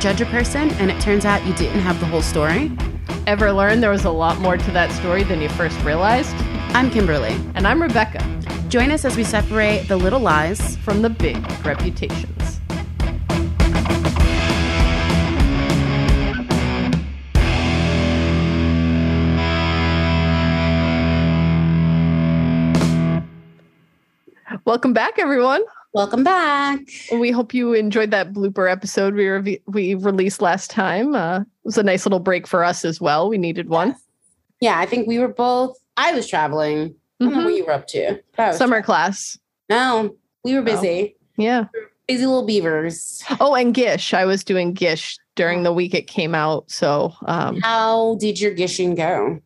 judge a person and it turns out you didn't have the whole story? Ever learn there was a lot more to that story than you first realized? I'm Kimberly. And I'm Rebecca. Join us as we separate the little lies from the big reputations. Welcome back, everyone. Welcome back. We hope you enjoyed that blooper episode we re- we released last time. Uh, it was a nice little break for us as well. We needed one. Yeah, I think we were both. I was traveling. I don't know what Mhm. you were up to. Summer class. No, we were busy. Yeah. Busy little beavers. Oh, and Gish. I was doing Gish during the week it came out. So um, How did your gishing go?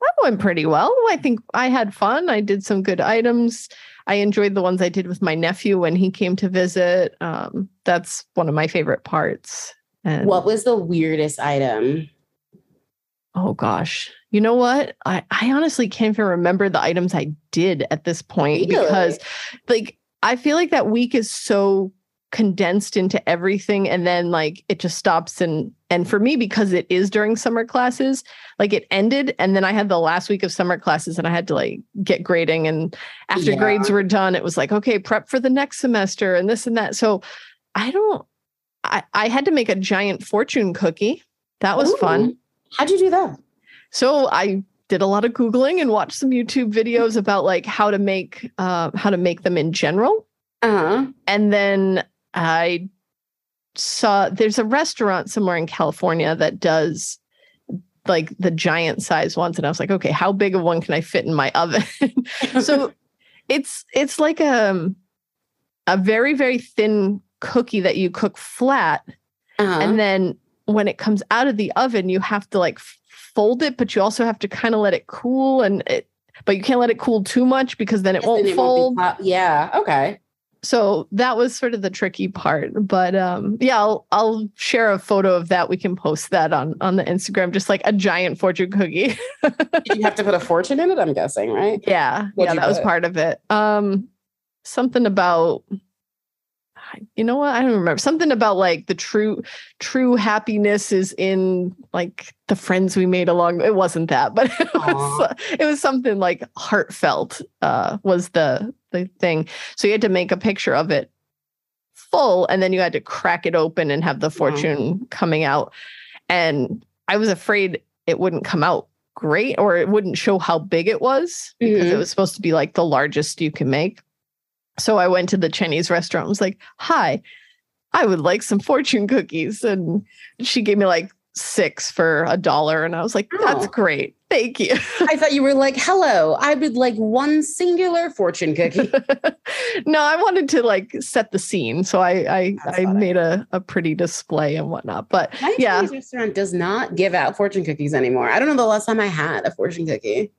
that went pretty well. I think I had fun. I did some good items. I enjoyed the ones I did with my nephew when he came to visit. Um, that's one of my favorite parts. And What was the weirdest item? oh gosh, you know what? I, I honestly can't even remember the items I did at this point Really? because, like, I feel like that week is so condensed into everything, and then like it just stops and and for me because it is during summer classes, like it ended, and then I had the last week of summer classes, and I had to like get grading, and after Yeah. grades were done, it was like okay, prep for the next semester, and this and that. So I don't. I, I had to make a giant fortune cookie. That was fun. How'd you do that? So I did a lot of googling and watched some YouTube videos about like how to make uh, how to make them in general. Uh-huh. And then I saw there's a restaurant somewhere in California that does like the giant size ones, and I was like, okay, how big of one can I fit in my oven? so it's it's like a a very very thin cookie that you cook flat uh-huh. and then when it comes out of the oven you have to like fold it but you also have to kind of let it cool and it but you can't let it cool too much because then it Yes, won't fold pop- yeah. Okay. So that was sort of the tricky part but um yeah I'll, I'll share a photo of that. We can post that on on the instagram just like a giant fortune cookie. You have to put a fortune in it? I'm guessing, right? yeah What'd yeah that was part of it. Um something about you know what? I don't remember. Something about like the true true happiness is in like the friends we made along it wasn't that but it was, it was something like heartfelt uh was the the thing so you had to make a picture of it full and then you had to crack it open and have the fortune coming out and i was afraid it wouldn't come out great or it wouldn't show how big it was because it Mhm. was supposed to be like the largest you can make so I went to the Chinese restaurant. and was like, "Hi, I would like some fortune cookies," and she gave me like six for a dollar, and I was like, "That's Oh. great, thank you." I thought you were like, hello, I would like one singular fortune cookie. no, I wanted to like set the scene, so I I, I made a a pretty display and whatnot. But My Yeah. Chinese restaurant does not give out fortune cookies anymore. I don't know the last time I had a fortune cookie.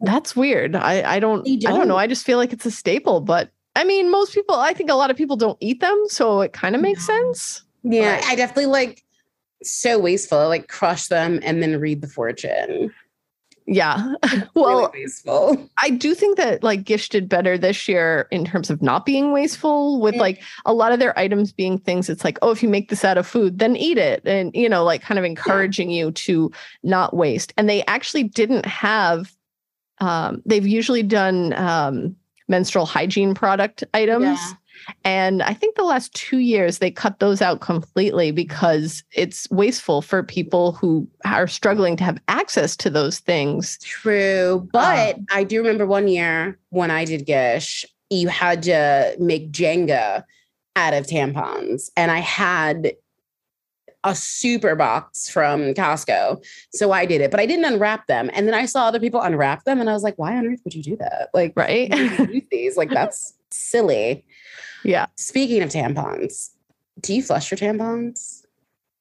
that's weird. I I don't They I don't know. I just feel like it's a staple, but. I mean, most people, I think a lot of people don't eat them. So it kind of makes No. sense. Yeah, Right. I definitely like so wasteful. I like crush them and then read the fortune. Yeah. well, really wasteful. I do think that like Gish did better this year in terms of not being wasteful with Mm. like a lot of their items being things it's like, oh, if you make this out of food, then eat it. And, you know, like kind of encouraging you to not waste. And they actually didn't have, um, they've usually done um, menstrual hygiene product items. Yeah. And I think the last two years they cut those out completely because it's wasteful for people who are struggling to have access to those things. True. But Um, I do remember one year when I did Gish, you had to make Jenga out of tampons. And I had a super box from Costco. So I did it, but I didn't unwrap them. And then I saw other people unwrap them and I was like, why on earth would you do that? Like, Right. why would you use these? Like, that's silly. Yeah. Speaking of tampons, do you flush your tampons?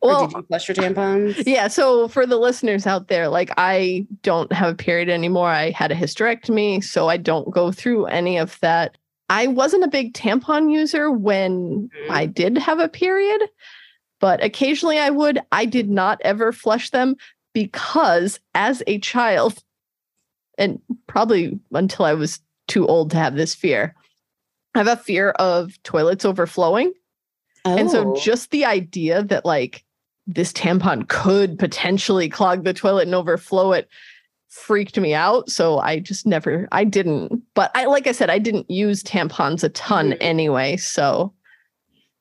or Well, did you flush your tampons? Yeah. So for the listeners out there, like I don't have a period anymore. I had a hysterectomy, so I don't go through any of that. I wasn't a big tampon user when Mhm. I did have a period, but occasionally I would. I did not ever flush them because as a child, and probably until I was too old to have this fear, I have a fear of toilets overflowing. And so Oh. just the idea that like this tampon could potentially clog the toilet and overflow it freaked me out. So I just never, I didn't. But I, like I said, I didn't use tampons a ton Mhm. anyway. So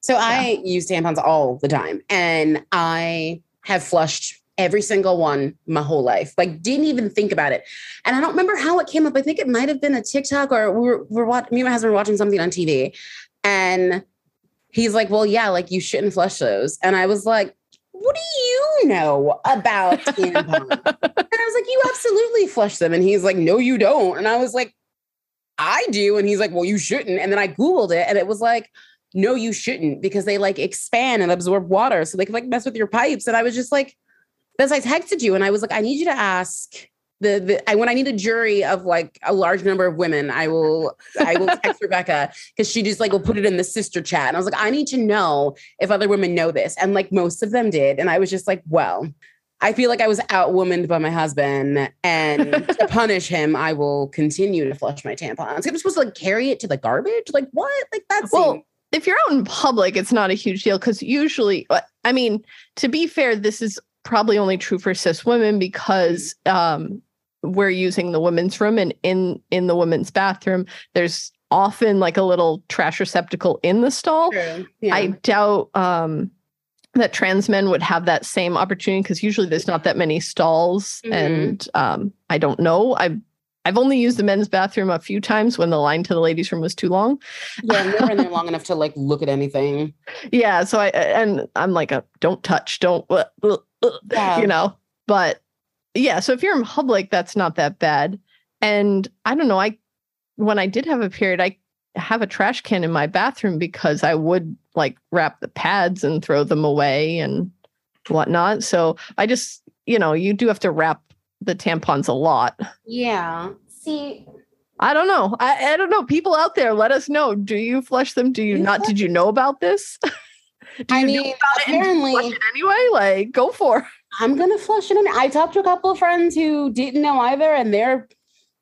So I use tampons all the time and I have flushed every single one my whole life. Like didn't even think about it. And I don't remember how it came up. I think it might have been a TikTok or we were, we're watching, me and my husband were watching something on TV and he's like, well, yeah, like you shouldn't flush those. And I was like, what do you know about tampons? and I was like, you absolutely flush them. And he's like, no, you don't. And I was like, I do. And he's like, well, you shouldn't. And then I Googled it and it was like, no, you shouldn't because they like expand and absorb water. So they can like mess with your pipes. And I was just like, as I texted you and I was like, I need you to ask the, the I, when I need a jury of like a large number of women, I will I will text Rebecca because she just like will put it in the sister chat. And I was like, I need to know if other women know this. And like most of them did. And I was just like, well, I feel like I was outwomaned by my husband, and to punish him, I will continue to flush my tampons. I'm supposed to like carry it to the garbage. Like what? Like that's Well, if you're out in public, it's not a huge deal because usually, uh, I mean, to be fair, this is probably only true for cis women because um, we're using the women's room, and in in the women's bathroom, there's often like a little trash receptacle in the stall. Yeah. I doubt um, that trans men would have that same opportunity because usually there's not that many stalls, Mhm. and um, I don't know. I've I've only used the men's bathroom a few times when the line to the ladies' room was too long. yeah, never in there long enough to like look at anything. Yeah, so I and I'm like a don't touch, don't uh, uh, uh, Yeah. you know. But yeah, so if you're in public, that's not that bad. And I don't know, I when I did have a period, I have a trash can in my bathroom because I would like wrap the pads and throw them away and whatnot. So I just, you know, you do have to wrap the tampons a lot. Yeah. See, I don't know. I, I don't know. People out there, let us know. Do you flush them? Do you not? Did you know about this? Do I you know mean, about it and do you flush apparently, anyway? Like, go for it. I'm gonna flush it. In. I talked to a couple of friends who didn't know either, and they're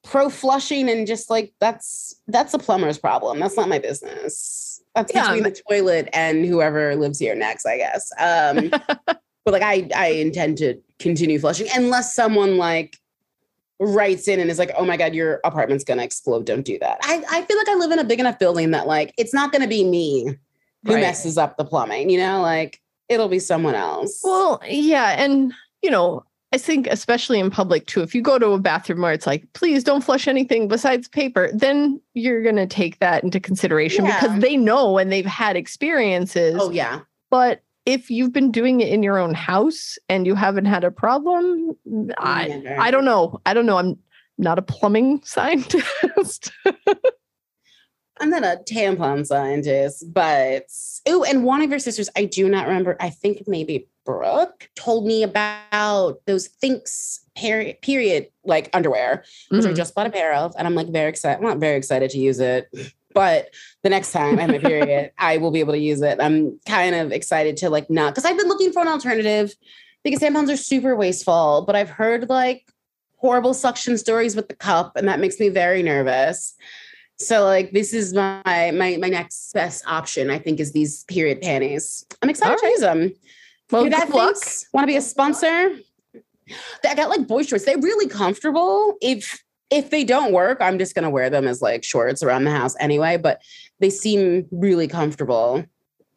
pro flushing and just like that's that's a plumber's problem. That's not my business. That's Yeah, between the toilet and whoever lives here next, I guess. Um, but like I I intend to continue flushing unless someone like writes in and is like, oh my God, your apartment's gonna explode. Don't do that. I, I feel like I live in a big enough building that like it's not gonna be me who Right. messes up the plumbing, you know, like it'll be someone else. Well, yeah. And, you know, I think, especially in public too, if you go to a bathroom where it's like, please don't flush anything besides paper, then you're going to take that into consideration Yeah. because they know and they've had experiences. oh yeah. But if you've been doing it in your own house and you haven't had a problem, I, Never. I don't know. I don't know. I'm not a plumbing scientist. I'm not a tampon scientist, but oh, and one of your sisters, I do not remember. I think maybe Brooke told me about those Thinx period, period like underwear, which I Mhm. just bought a pair of, and I'm like very excited. I'm not very excited to use it, but the next time I have my period, I will be able to use it. I'm kind of excited to like not because I've been looking for an alternative because tampons are super wasteful, but I've heard like horrible suction stories with the cup, and that makes me very nervous. So like this is my my my next best option. I think is these period panties. I'm excited All to use them. well, dad good luck. Want to be a sponsor? I got like boy shorts. They're really comfortable. If if they don't work, I'm just gonna wear them as like shorts around the house anyway. But they seem really comfortable.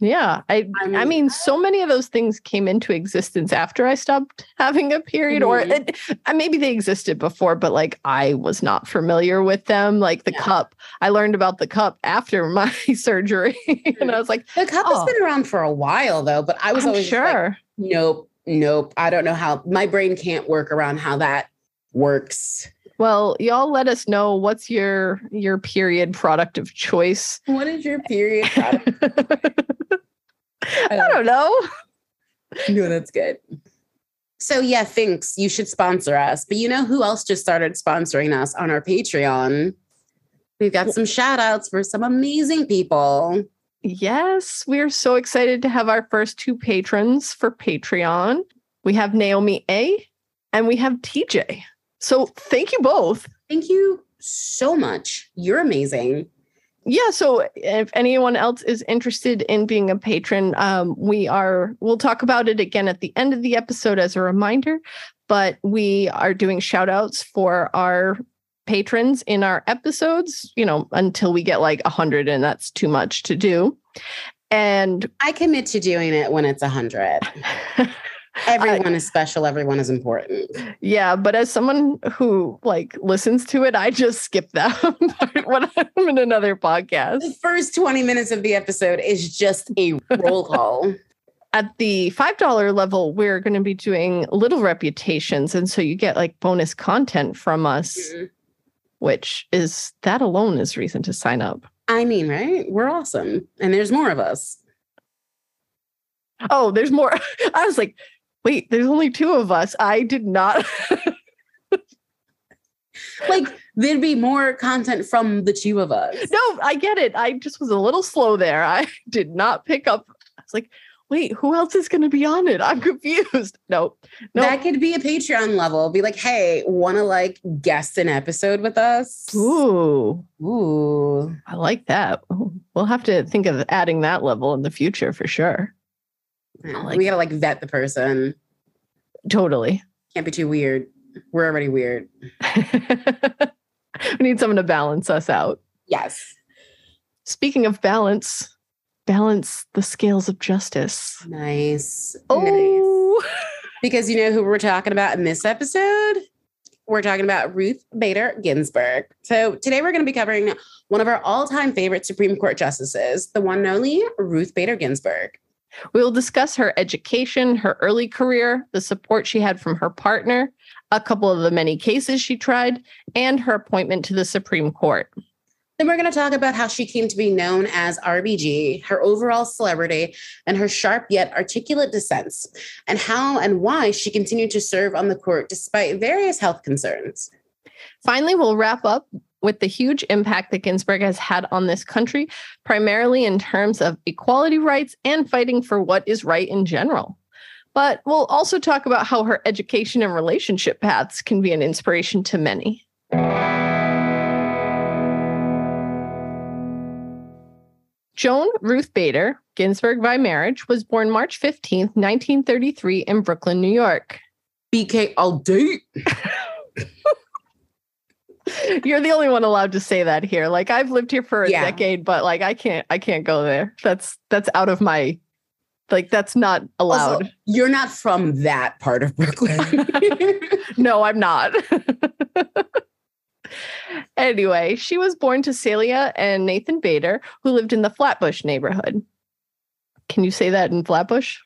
Yeah, I I I'm- mean, so many of those things came into existence after I stopped having a period, or Mhm. it, uh, maybe they existed before, but like I was not familiar with them. Like the Yeah. cup, I learned about the cup after my surgery, and I was like, The cup Oh. has been around for a while though, but I was I'm always just like, sure. nope, nope. I don't know how my brain can't work around how that works. Well, y'all let us know what's your your period product of choice. What is your period product? I don't know. No, that's good. So yeah, Thinx you should sponsor us. But you know who else just started sponsoring us on our Patreon? We've got some shout outs for some amazing people. Yes, we're so excited to have our first two patrons for Patreon. We have Naomi A and we have TJ. So thank you both. Thank you so much. You're amazing. Yeah. So if anyone else is interested in being a patron, um, we are, we'll talk about it again at the end of the episode as a reminder, but we are doing shout outs for our patrons in our episodes, you know, until we get like 100, and that's too much to do. And I commit to doing it when it's 100. Uh, everyone is special everyone is important yeah but as someone who like listens to it i just skip that when i'm in another podcast the first 20 minutes of the episode is just a roll call at the $5 level, we're going to be doing little reputations. And so you get like bonus content from us, mm-hmm. which is that alone is reason to sign up. I mean, right? We're awesome. And there's more of us. Oh, there's more. I was like, wait, there's only two of us. I did not. like there'd be more content from the two of us. No, I get it. I just was a little slow there. I did not pick up. I was like, wait, who else is going to be on it? I'm confused. No, no. That could be a Patreon level. Be like, hey, want to like guest an episode with us? Ooh, ooh, I like that. We'll have to think of adding that level in the future for sure. Like, we gotta like vet the person. Totally. Can't be too weird. We're already weird. we need someone to balance us out. Yes. Speaking of balance, balance the scales of justice. Nice. Oh. Nice. because you know who we're talking about in this episode? We're talking about Ruth Bader Ginsburg. So today we're going to be covering one of our all-time favorite Supreme Court justices, the one and only Ruth Bader Ginsburg. We will discuss her education, her early career, the support she had from her partner, a couple of the many cases she tried, and her appointment to the Supreme Court. Then we're going to talk about how she came to be known as RBG, her overall celebrity, and her sharp yet articulate dissents, and how and why she continued to serve on the court despite various health concerns. Finally, we'll wrap up with the huge impact that Ginsburg has had on this country, primarily in terms of equality rights and fighting for what is right in general. But we'll also talk about how her education and relationship paths can be an inspiration to many. Joan Ruth Bader, Ginsburg by marriage, was born March 15, 1933, in Brooklyn, New York. BK all date. You're the only one allowed to say that here. Like I've lived here for a yeah. decade, but like I can't I can't go there. That's that's out of my like that's not allowed. Also, you're not from that part of Brooklyn. no, I'm not. anyway, she was born to Celia and Nathan Bader, who lived in the Flatbush neighborhood. Can you say that in Flatbush?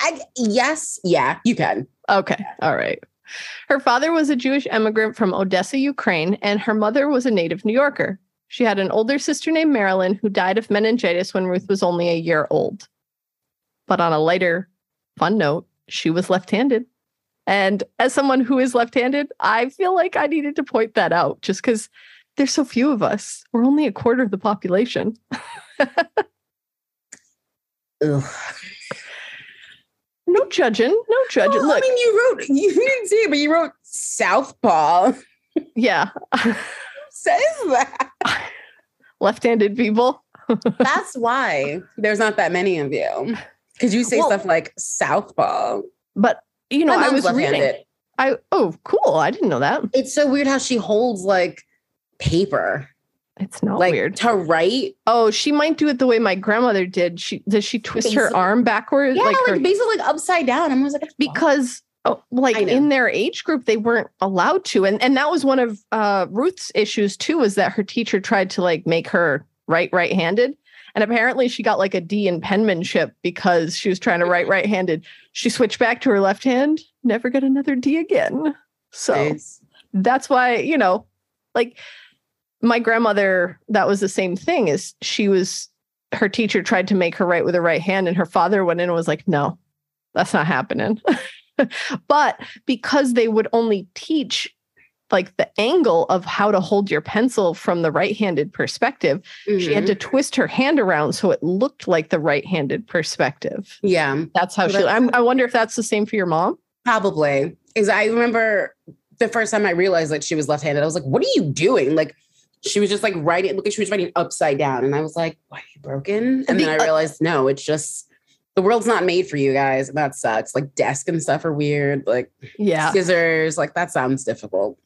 I, yes, yeah, you can. Okay, all right. Her father was a Jewish immigrant from Odessa, Ukraine, and her mother was a native New Yorker. She had an older sister named Marilyn who died of meningitis when Ruth was only a year old. But on a lighter, fun note, she was left handed. And as someone who is left handed, I feel like I needed to point that out just because there's so few of us. We're only a quarter of the population. No judging, no judging. Well, Look, I mean, you wrote, you didn't see it, but you wrote Southpaw. Yeah. says that? Left-handed people. That's why there's not that many of you. Because you say well, stuff like Southpaw. But you know, I was reading. It. I oh, cool. I didn't know that. It's so weird how she holds like paper. It's not like, weird to write. Oh, she might do it the way my grandmother did. She does she twist basically, her arm backwards? Yeah, like, like her, basically like upside down. I was like, because oh, like in their age group, they weren't allowed to, and and that was one of uh, Ruth's issues too. Was that her teacher tried to like make her write right-handed, and apparently she got like a D in penmanship because she was trying to write right-handed. She switched back to her left hand, never got another D again. So nice. that's why you know, like my grandmother, that was the same thing. Is she was her teacher tried to make her write with her right hand, and her father went in and was like, "No, that's not happening." but because they would only teach like the angle of how to hold your pencil from the right-handed perspective mm-hmm. she had to mm-hmm. twist her hand around so it looked like the right-handed perspective yeah that's how she I'm, i wonder if that's the same for your mom probably is i remember the first time i realized that she was left-handed i was like what are you doing like she was just like writing, look like she was writing upside down. And I was like, why are you broken? And The- then I realized, no, it's just the world's not made for you guys. And that sucks. Like desk and stuff are weird. Like Yeah. scissors, like that sounds difficult.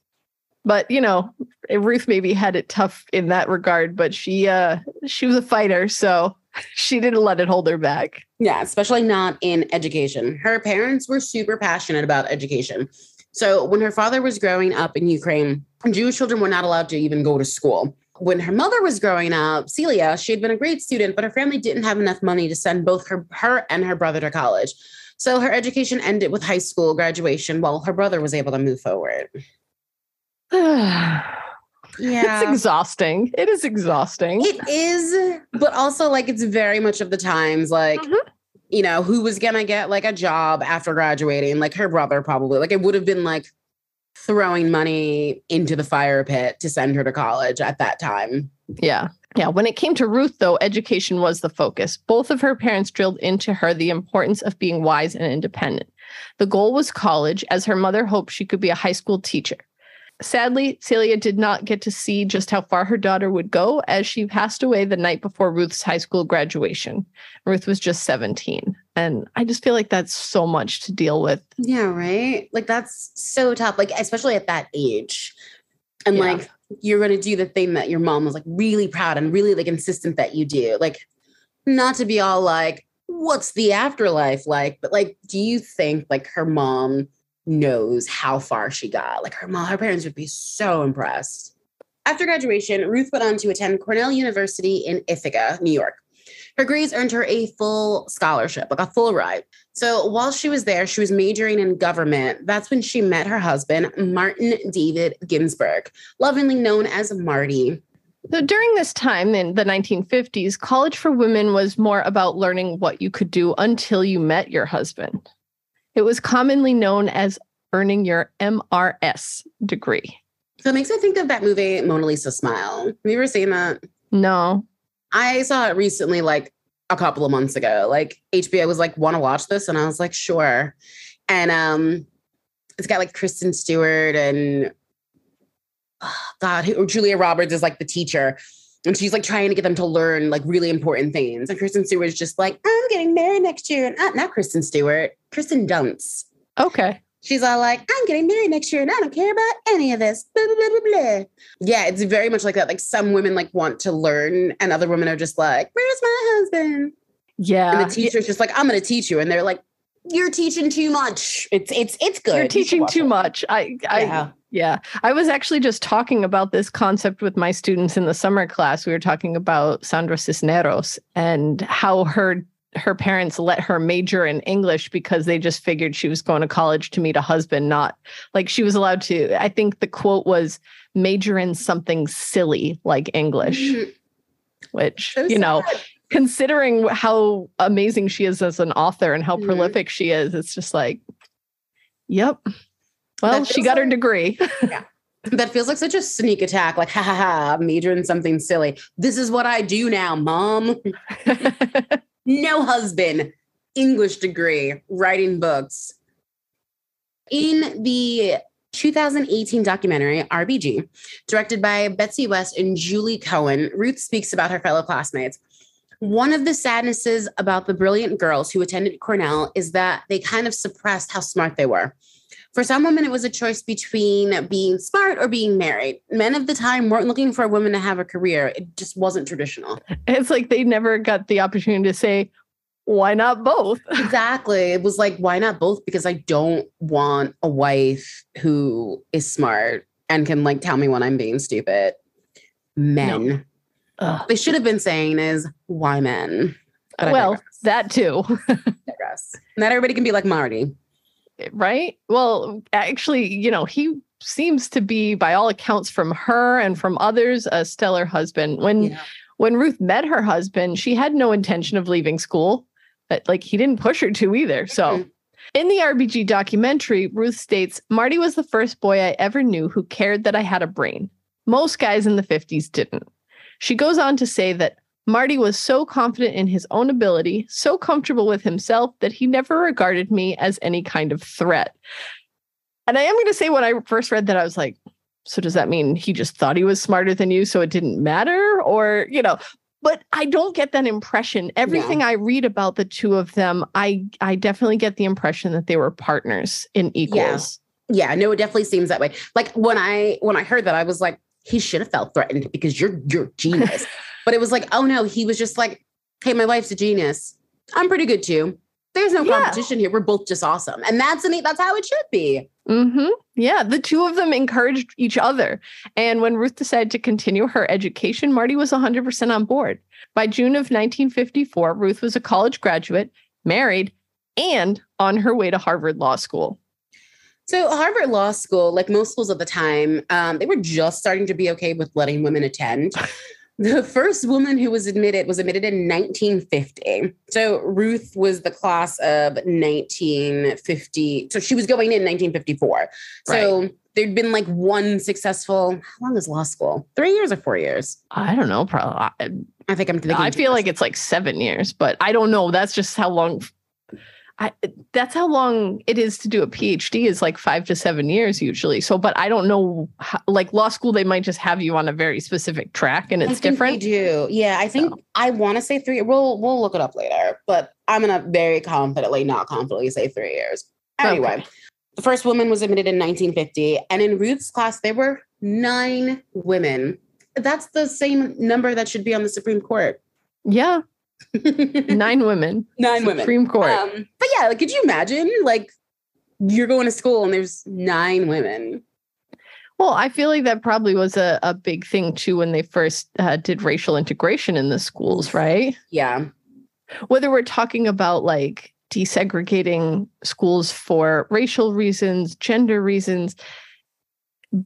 But you know, Ruth maybe had it tough in that regard, but she uh she was a fighter, so she didn't let it hold her back. Yeah, especially not in education. Her parents were super passionate about education. So when her father was growing up in Ukraine, Jewish children were not allowed to even go to school. When her mother was growing up, Celia, she had been a great student, but her family didn't have enough money to send both her, her and her brother to college. So her education ended with high school graduation while her brother was able to move forward. yeah. it's exhausting. It is exhausting. It is, but also like it's very much of the times like Mhm. you know who was gonna get like a job after graduating, like her brother probably. Like it would have been like throwing money into the fire pit to send her to college at that time. Yeah. Yeah. When it came to Ruth, though, education was the focus. Both of her parents drilled into her the importance of being wise and independent. The goal was college, as her mother hoped she could be a high school teacher. Sadly, Celia did not get to see just how far her daughter would go as she passed away the night before Ruth's high school graduation. Ruth was just 17. And I just feel like that's so much to deal with. Yeah, right. Like that's so tough. Like especially at that age, and Yeah. like you're gonna do the thing that your mom was like really proud and really like insistent that you do. Like not to be all like, what's the afterlife like? But like, do you think like her mom knows how far she got? Like her mom, her parents would be so impressed. After graduation, Ruth went on to attend Cornell University in Ithaca, New York. Her grades earned her a full scholarship, like a full ride. So while she was there, she was majoring in government. That's when she met her husband, Martin David Ginsburg, lovingly known as Marty. So during this time in the 1950s, college for women was more about learning what you could do until you met your husband. It was commonly known as earning your MRS degree. So it makes me think of that movie, Mona Lisa Smile. Have you ever seen that? No. I saw it recently, like a couple of months ago. Like HBO was like, want to watch this? And I was like, sure. And um, it's got like Kristen Stewart and oh, God, who, Julia Roberts is like the teacher. And she's like trying to get them to learn like really important things. And Kristen Stewart is just like, I'm getting married next year. And uh, not Kristen Stewart, Kristen Dunst. Okay. She's all like, I'm getting married next year and I don't care about any of this. Blah, blah, blah, blah, blah. Yeah, it's very much like that. Like some women like want to learn and other women are just like, where's my husband? Yeah. And the teacher's just like, I'm going to teach you. And they're like, you're teaching too much. It's, it's, it's good. You're teaching watch too it. much. I, I, Yeah. Yeah. I was actually just talking about this concept with my students in the summer class. We were talking about Sandra Cisneros and how her her parents let her major in English because they just figured she was going to college to meet a husband, not like she was allowed to. I think the quote was major in something silly like English, Mhm. which, So you know, considering how amazing she is as an author and how Mhm. prolific she is, it's just like, yep. Well, she got her like- degree. that feels like such a sneak attack. Like, ha ha ha, major in something silly. This is what I do now, mom. no husband, English degree, writing books. In the 2018 documentary, RBG, directed by Betsy West and Julie Cohen, Ruth speaks about her fellow classmates. One of the sadnesses about the brilliant girls who attended Cornell is that they kind of suppressed how smart they were. For some women, it was a choice between being smart or being married. Men of the time weren't looking for a woman to have a career. It just wasn't traditional. it's like they never got the opportunity to say, why not both? Exactly. It was like, why not both? Because I don't want a wife who is smart and can like tell me when I'm being stupid. Men. They should have been saying is why men. But well, that too, digress. Not everybody can be like Marty. Eh, right? Well, actually, you know, he seems to be, by all accounts, from her and from others, a stellar husband. When Yeah. when Ruth met her husband, she had no intention of leaving school. But like he didn't push her to either. So in the RBG documentary, Ruth states, Marty was the first boy I ever knew who cared that I had a brain. Most guys in the 50s didn't. She goes on to say that Marty was so confident in his own ability, so comfortable with himself that he never regarded me as any kind of threat. And I am going to say when I first read that, I was like, so does that mean he just thought he was smarter than you so it didn't matter or you know but i don't get that impression everything Yeah. i read about the two of them i i definitely get the impression that they were partners in equals Yeah, no, it definitely seems that way. Like when I when I heard that, I was like, he should have felt threatened because you're you're genius. but it was like, oh no, he was just like, hey, my wife's a genius. I'm pretty good too. There's no Yeah. competition here. We're both just awesome, and that's an, that's how it should be. hmm Yeah, the two of them encouraged each other. And when Ruth decided to continue her education, Marty was 100% on board. By June of 1954, Ruth was a college graduate, married, and on her way to Harvard Law School. So Harvard Law School, like most schools at the time, um, they were just starting to be okay with letting women attend. The first woman who was admitted was admitted in 1950. So Ruth was the class of 1950. So she was going in 1954. So there'd been like one successful. How long is law school? Three years or four years? I don't know, probably. I, I think I'm thinking. I feel like it's like seven years, but I don't know. That's just how long. I, that's how long it is to do a PhD is like five to seven years usually. So, but I don't know, how, like law school, they might just have you on a very specific track and it's different. They do. Yeah, I think So. I want to say three. We'll we'll look it up later, but I'm gonna very confidently, not confidently, say three years. Anyway, Okay. the first woman was admitted in 1950, and in Ruth's class there were nine women. That's the same number that should be on the Supreme Court. Yeah, nine women. nine women. Supreme Court. Um, but yeah, like, could you imagine? Like, you're going to school and there's nine women. well, I feel like that probably was a, a big thing too when they first uh, did racial integration in the schools, right? Yeah, Whether we're talking about like desegregating schools for racial reasons, gender reasons,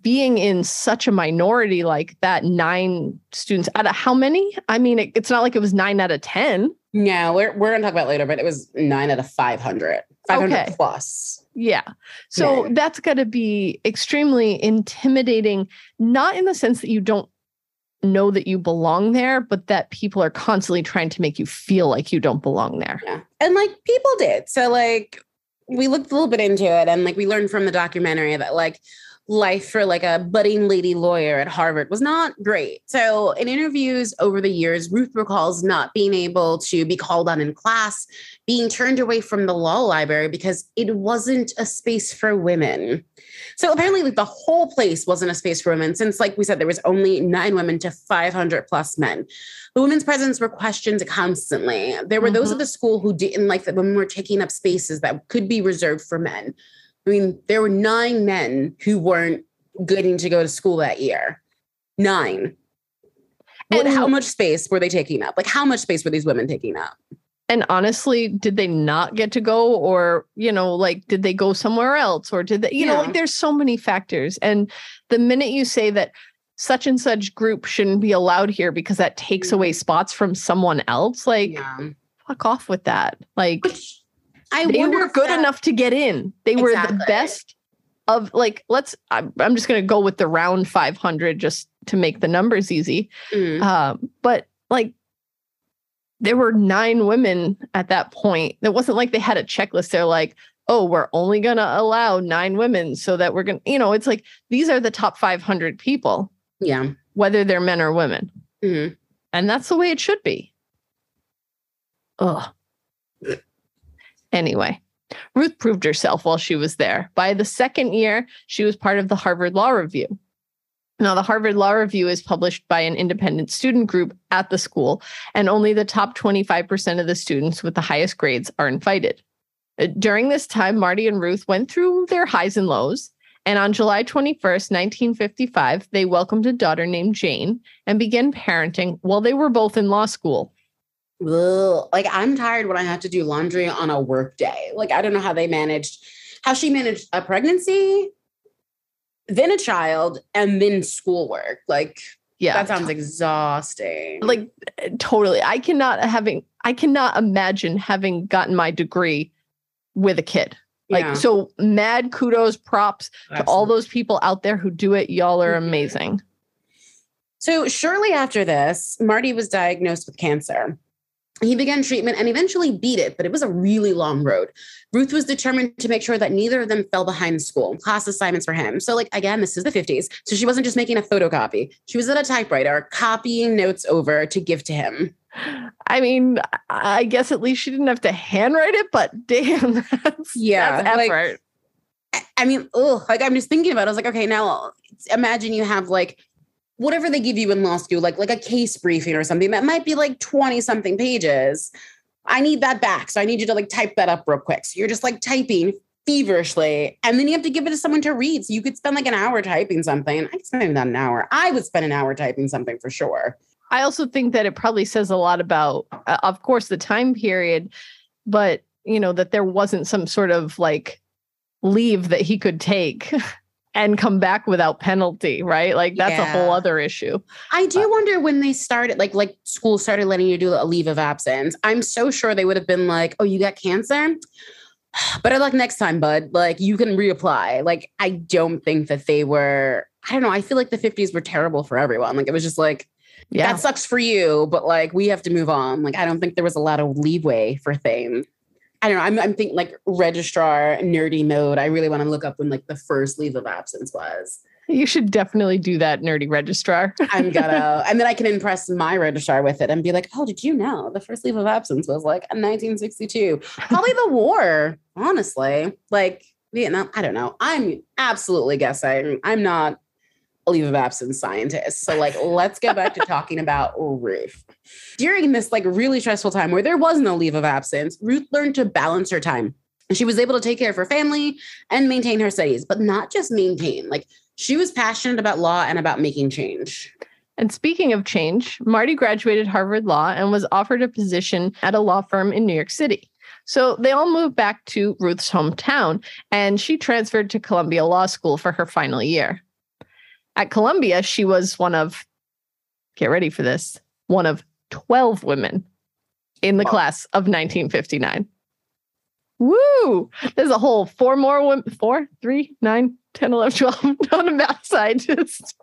being in such a minority like that, nine students out of how many? I mean, it, it's not like it was nine out of 10. no, we're we're gonna talk about it later, but it was nine out of 500, 500 Okay. plus. Yeah. So Yeah. that's got to be extremely intimidating, not in the sense that you don't know that you belong there, but that people are constantly trying to make you feel like you don't belong there. Yeah. And like people did. So like we looked a little bit into it and like we learned from the documentary that like life for like a budding lady lawyer at Harvard was not great. So in interviews over the years, Ruth recalls not being able to be called on in class, being turned away from the law library because it wasn't a space for women. So apparently like the whole place wasn't a space for women since like we said there was only 9 women to 500 plus men. The women's presence were questioned constantly. There were those Mhm. at the school who didn't like that women were taking up spaces that could be reserved for men. I mean, there were nine men who weren't getting to go to school that year. Nine. What, And- how much space were they taking up? Like, how much space were these women taking up? And honestly, did they not get to go or, you know, like did they go somewhere else or did they, you know, like there's so many factors. And the minute you say that such and such group shouldn't be allowed here because that takes mm. away spots from someone else, like Yeah. fuck off with that. Like Which I they wonder were good that- enough to get in. They were the best of like let's I'm, I'm just going to go with the round 500 just to make the numbers easy. Mm. Um but like there were nine women at that point. It wasn't like they had a checklist. They're like, "Oh, we're only going to allow nine women so that we're going to, you know, it's like these are the top 500 people Yeah. whether they're men or women." Mhm. And that's the way it should be. Ugh. Anyway, Ruth proved herself while she was there. By the second year, she was part of the Harvard Law Review. Now, the Harvard Law Review is published by an independent student group at the school, and only the top 25% of the students with the highest grades are invited. Uh, During this time, Marty and Ruth went through their highs and lows. And on July 21st, 1955, they welcomed a daughter named Jane and began parenting while they were both in law school. Ugh. Like, I'm tired when I have to do laundry on a work day. Like, I don't know how they managed, how she managed a pregnancy, then a child, and then schoolwork. Like, Yeah. that sounds exhausting. like totally. I cannot having I cannot imagine having gotten my degree with a kid. Like Yeah. so mad kudos props to all those people out there who do it. Y'all are Mhm. amazing. So shortly after this, Marty was diagnosed with cancer. He began treatment and eventually beat it, but it was a really long road. Ruth was determined to make sure that neither of them fell behind in school. Class assignments for him. So, like, again, this is the 50s. So she wasn't just making a photocopy, she was at a typewriter copying notes over to give to him. I mean, I guess at least she didn't have to handwrite it, but damn, that's, Yeah, that's effort. I- I mean, oh, like I'm just thinking about it. I was like, okay, now imagine you have like whatever they give you in law school, like like a case briefing or something that might be like 20 something pages. I need that back. So I need you to like type that up real quick. So you're just like typing feverishly. And then you have to give it to someone to read. So you could spend like an hour typing something. I could spend not an hour. I would spend an hour typing something for sure. I also think that it probably says a lot about, uh, of course, the time period, but you know that there wasn't some sort of like leave that he could take and come back without penalty, right? Like that's a whole other issue. I do wonder when they started, like, like school started letting you do a leave of absence. I'm so sure they would have been like, "Oh, you got cancer." Better luck next time, bud. Like you can reapply. Like I don't think that they were. I don't know. I feel like the 50s were terrible for everyone. Like it was just like Yeah. that sucks for you, but like we have to move on. Like I don't think there was a lot of leeway for things. I don't know. I'm, I'm thinking like registrar nerdy mode. I really want to look up when like the first leave of absence was. You should definitely do that, nerdy registrar. I'm gonna, and then I can impress my registrar with it and be like, oh, did you know the first leave of absence was like 1962? Probably the war, honestly. Like Vietnam, I don't know. I'm absolutely guessing. I'm not a leave of absence scientist. So, like, let's get back to talking about Ruth. During this like really stressful time where there was no leave of absence, Ruth learned to balance her time. She was able to take care of her family and maintain her studies, but not just maintain. Like she was passionate about law and about making change. And speaking of change, Marty graduated Harvard Law and was offered a position at a law firm in New York City. So they all moved back to Ruth's hometown, and she transferred to Columbia Law School for her final year. At Columbia, she was one of, get ready for this, one of 12 women in the Wow. class of 1959. Woo! There's a whole four more women, four, three, nine, 10, 11, 12, not a math scientist.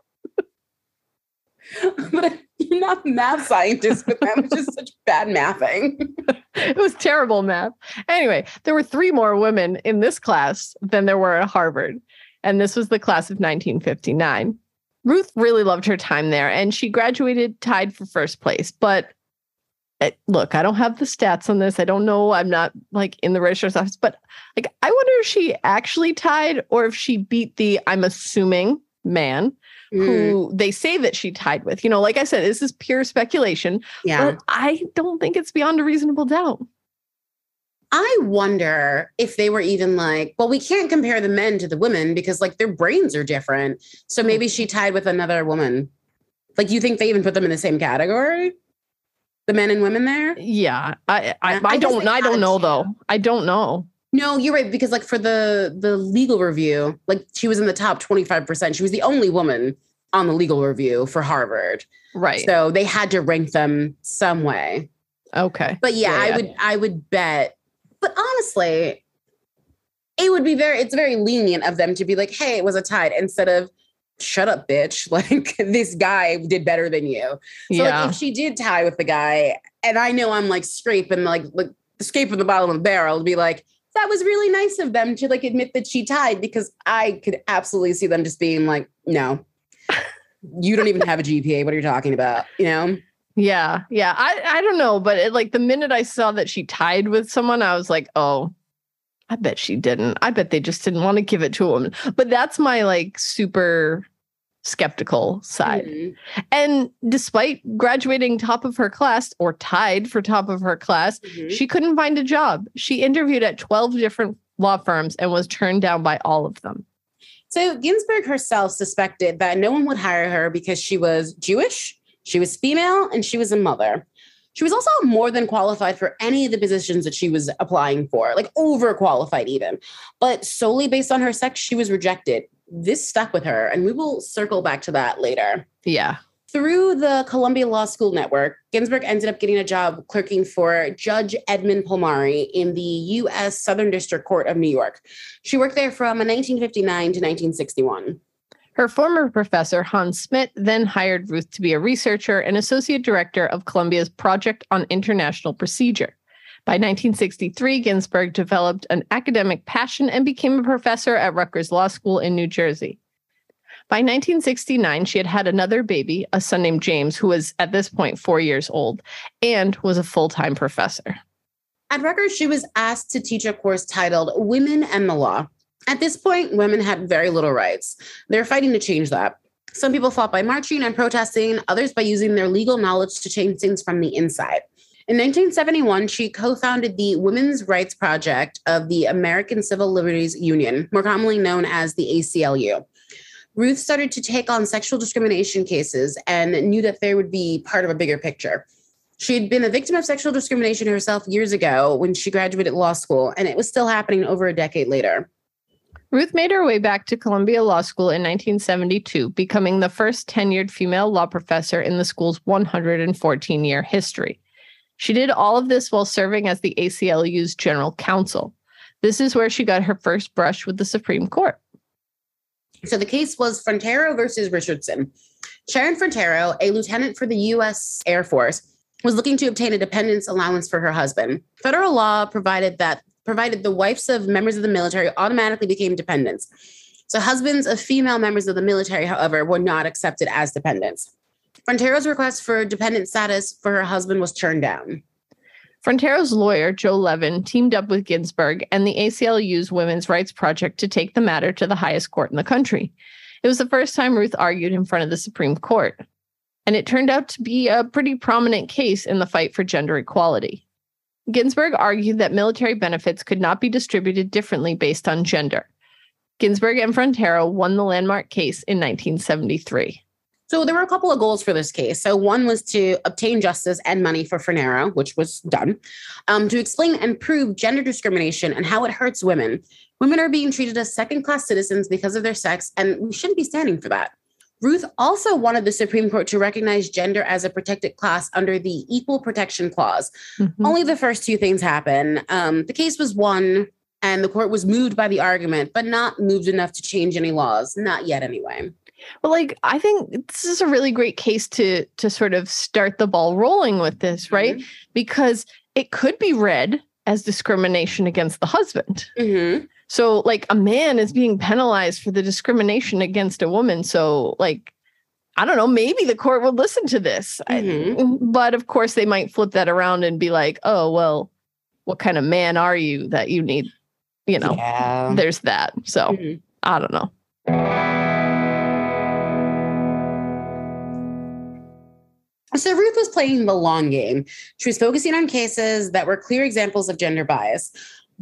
but you're not a math scientist, but that was just such bad mathing. it was terrible math. Anyway, there were three more women in this class than there were at Harvard. And this was the class of 1959. Ruth really loved her time there and she graduated tied for first place. But eh, look, I don't have the stats on this. I don't know. I'm not like in the registrar's office, but like I wonder if she actually tied or if she beat the, I'm assuming, man Mm, who they say that she tied with. You know, like I said, this is pure speculation, yeah. but I don't think it's beyond a reasonable doubt. I wonder if they were even like, well, we can't compare the men to the women because like their brains are different. So hmm. maybe she tied with another woman. Like, you think they even put them in the same category? The men and women there? Yeah, I I, I don't I don't know though. I don't know. No, you're right. Because like for the the legal review, like she was in the top 25%. She was the only woman on the legal review for Harvard. Right. So they had to rank them some way. okay. But yeah, Yeah, I yeah. would I would bet. But honestly, it would be very it's very lenient of them to be like, hey, it was a tie instead of shut up, bitch. Like this guy did better than you. So yeah. like if she did tie with the guy, and I know I'm like scraping like like scraping the bottom of the barrel to be like, that was really nice of them to like admit that she tied because I could absolutely see them just being like, no. You don't even have a GPA. What are you talking about? You know? Yeah. Yeah. I I don't know, but it, like the minute I saw that she tied with someone, I was like, oh. I bet she didn't. I bet they just didn't want to give it to a woman. But that's my like super skeptical side. Mhm. And despite graduating top of her class or tied for top of her class, Mhm. She couldn't find a job. She interviewed at 12 different law firms and was turned down by all of them. So Ginsburg herself suspected that no one would hire her because she was Jewish, she was female, and she was a mother. She was also more than qualified for any of the positions that she was applying for, like overqualified even. But solely based on her sex, she was rejected. This stuck with her, and we will circle back to that later. Yeah. Through the Columbia Law School network, Ginsburg ended up getting a job clerking for Judge Edmund Palmieri in the U.S. Southern District Court of New York. She worked there from 1959 to 1961. Her former professor, Hans Smit, then hired Ruth to be a researcher and associate director of Columbia's Project on International Procedure. By 1963, Ginsburg developed an academic passion and became a professor at Rutgers Law School in New Jersey. By 1969, she had had another baby, a son named James, who was at this point four years old, and was a full time professor. At Rutgers, she was asked to teach a course titled Women and the Law. At this point, women had very little rights. They're fighting to change that. Some people fought by marching and protesting, others by using their legal knowledge to change things from the inside. In 1971, she co founded the Women's Rights Project of the American Civil Liberties Union, more commonly known as the ACLU. Ruth started to take on sexual discrimination cases and knew that they would be part of a bigger picture. She had been a victim of sexual discrimination herself years ago when she graduated law school, and it was still happening over a decade later. Ruth made her way back to Columbia Law School in 1972, becoming the first tenured female law professor in the school's 114 year history. She did all of this while serving as the ACLU's general counsel. This is where she got her first brush with the Supreme Court. So the case was Frontero versus Richardson. Sharon Frontero, a lieutenant for the U.S. Air Force, was looking to obtain a dependence allowance for her husband. Federal law provided that provided the wives of members of the military automatically became dependents. So husbands of female members of the military, however, were not accepted as dependents. Frontero's request for dependent status for her husband was turned down. Frontero's lawyer, Joe Levin, teamed up with Ginsburg and the ACLU's Women's Rights Project to take the matter to the highest court in the country. It was the first time Ruth argued in front of the Supreme Court. And it turned out to be a pretty prominent case in the fight for gender equality. Ginsburg argued that military benefits could not be distributed differently based on gender. Ginsburg and Frontero won the landmark case in 1973. So there were a couple of goals for this case. So one was to obtain justice and money for Frontero, which was done, um, to explain and prove gender discrimination and how it hurts women. Women are being treated as second class citizens because of their sex, and we shouldn't be standing for that. Ruth also wanted the Supreme Court to recognize gender as a protected class under the Equal Protection Clause. Mm-hmm. Only the first two things happen. Um, the case was won, and the court was moved by the argument, but not moved enough to change any laws. Not yet, anyway. Well, like I think this is a really great case to to sort of start the ball rolling with this, right? Mm-hmm. Because it could be read as discrimination against the husband. Mm-hmm. So, like a man is being penalized for the discrimination against a woman. So, like, I don't know, maybe the court would listen to this. Mm-hmm. I, but of course, they might flip that around and be like, oh, well, what kind of man are you that you need? You know, yeah. there's that. So, mm-hmm. I don't know. So Ruth was playing the long game. She was focusing on cases that were clear examples of gender bias.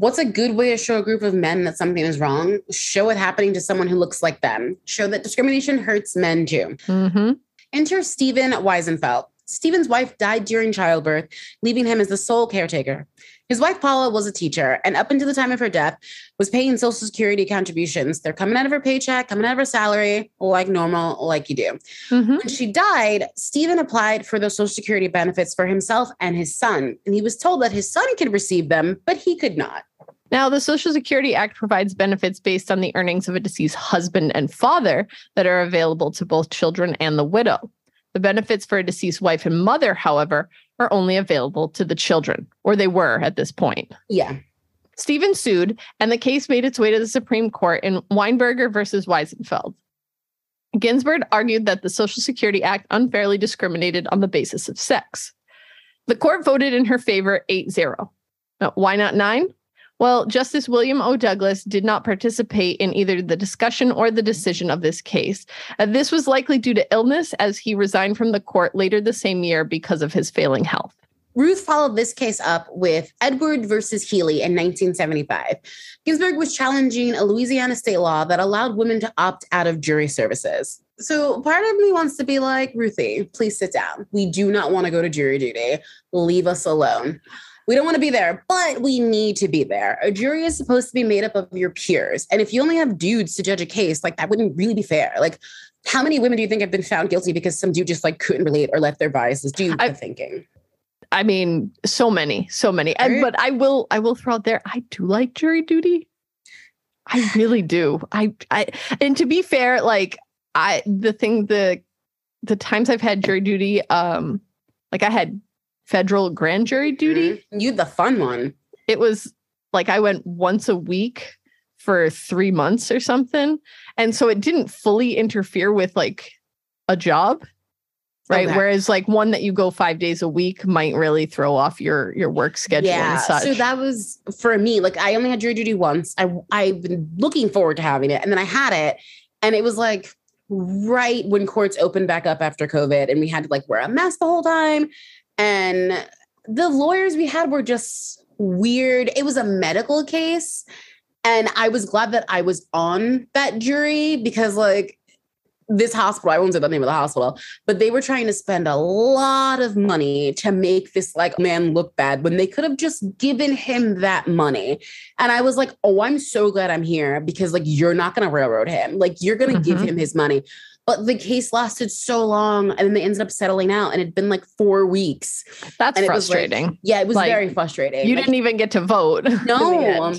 What's a good way to show a group of men that something is wrong? Show it happening to someone who looks like them. Show that discrimination hurts men too. Mm-hmm. Enter Stephen Wiesenfeld. Stephen's wife died during childbirth, leaving him as the sole caretaker. His wife Paula was a teacher, and up until the time of her death, was paying Social Security contributions. They're coming out of her paycheck, coming out of her salary, like normal, like you do. Mm-hmm. When she died, Stephen applied for those Social Security benefits for himself and his son, and he was told that his son could receive them, but he could not. Now, the Social Security Act provides benefits based on the earnings of a deceased husband and father that are available to both children and the widow. The benefits for a deceased wife and mother, however, are only available to the children, or they were at this point. Yeah. Stephen sued, and the case made its way to the Supreme Court in Weinberger versus Wiesenfeld. Ginsburg argued that the Social Security Act unfairly discriminated on the basis of sex. The court voted in her favor 8 0. Why not 9? Well, Justice William O. Douglas did not participate in either the discussion or the decision of this case. Uh, this was likely due to illness, as he resigned from the court later the same year because of his failing health. Ruth followed this case up with Edward versus Healy in 1975. Ginsburg was challenging a Louisiana state law that allowed women to opt out of jury services. So part of me wants to be like, Ruthie, please sit down. We do not want to go to jury duty. Leave us alone. We don't want to be there, but we need to be there. A jury is supposed to be made up of your peers. And if you only have dudes to judge a case, like that wouldn't really be fair. Like, how many women do you think have been found guilty because some dude just like couldn't relate or let their biases do the thinking? I mean, so many, so many. Right? And, but I will, I will throw out there, I do like jury duty. I really do. I, I, and to be fair, like I the thing the the times I've had jury duty, um, like I had federal grand jury duty. Mhm. You the fun one. It was like I went once a week for three months or something. And so it didn't fully interfere with like a job. Right. Okay. Whereas like one that you go five days a week might really throw off your your work schedule and such. So that was for me. Like I only had jury duty once. I I've been looking forward to having it, and then I had it, and it was like right when courts opened back up after COVID, and we had to like wear a mask the whole time, and the lawyers we had were just weird. It was a medical case, and I was glad that I was on that jury because like this hospital, I won't say the name of the hospital, but they were trying to spend a lot of money to make this like man look bad when they could have just given him that money. And I was like, oh, I'm so glad I'm here because like you're not going to railroad him. Like you're going to give Mhm. him his money. But the case lasted so long and then they ended up settling out and it'd been like four weeks. That's and it was, like, frustrating. Yeah, it was Like, very frustrating. you Like, didn't even get to vote. no,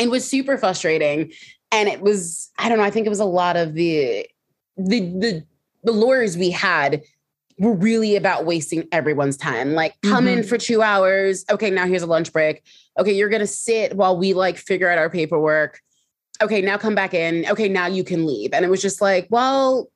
it was super frustrating, and it was I don't know. I think it was a lot of the the the the lawyers we had were really about wasting everyone's time. Like, come in for two hours. Okay, now here's a lunch break. Okay, you're gonna sit while we like figure out our paperwork. Okay, now come back in. Okay, now you can leave. And it was just like, well,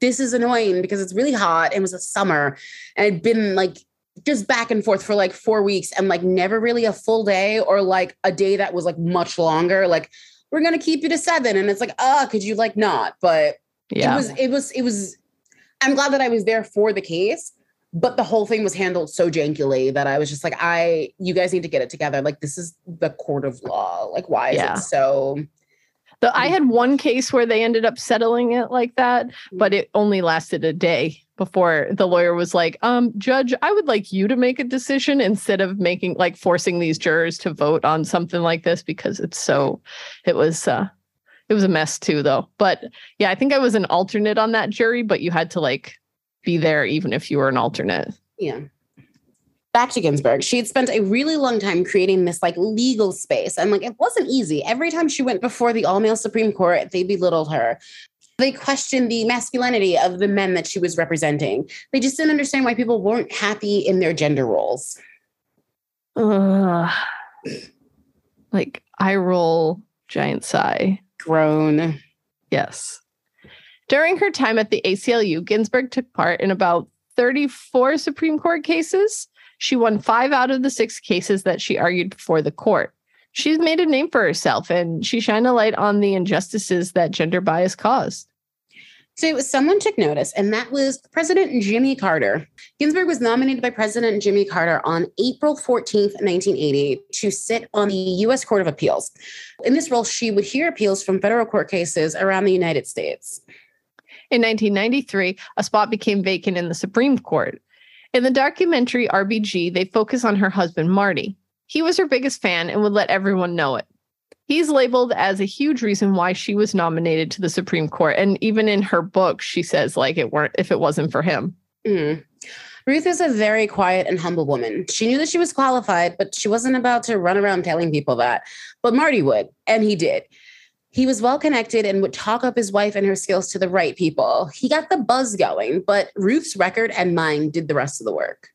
this is annoying because it's really hot. It was a summer, and it'd been like just back and forth for like four weeks and like never really a full day or like a day that was like much longer. Like, we're gonna keep you to seven. And it's like, ah, could you like not? But Yeah. it was it was it was i'm glad that i was there for the case but the whole thing was handled so jankily that i was just like i you guys need to get it together like this is the court of law like why is Yeah. it so The, I had one case where they ended up settling it like that, but it only lasted a day before the lawyer was like, um, Judge, I would like you to make a decision instead of making like forcing these jurors to vote on something like this because it's so it was uh it was a mess too though. But yeah, I think I was an alternate on that jury, but you had to like be there even if you were an alternate. yeah back to ginsburg she had spent a really long time creating this like legal space and like it wasn't easy every time she went before the all-male supreme court they belittled her they questioned the masculinity of the men that she was representing they just didn't understand why people weren't happy in their gender roles Ugh. like I roll giant sigh. Grown Yes. During her time at the ACLU, Ginsburg took part in about 34 Supreme Court cases. She won five out of the six cases that she argued before the court. She's made a name for herself and she shined a light on the injustices that gender bias caused. So someone took notice, and that was President Jimmy Carter. Ginsburg was nominated by President Jimmy Carter on April 14th, 1980, to sit on the U.S. Court of Appeals. In this role, she would hear appeals from federal court cases around the United States. In 1993, a spot became vacant in the Supreme Court. In the documentary RBG, they focus on her husband, Marty. He was her biggest fan and would let everyone know it. He's labeled as a huge reason why she was nominated to the Supreme Court. And even in her book, she says, like, it weren't if it wasn't for him. Mm. Ruth is a very quiet and humble woman. She knew that she was qualified, but she wasn't about to run around telling people that. But Marty would, and he did. He was well connected and would talk up his wife and her skills to the right people. He got the buzz going, but Ruth's record and mine did the rest of the work.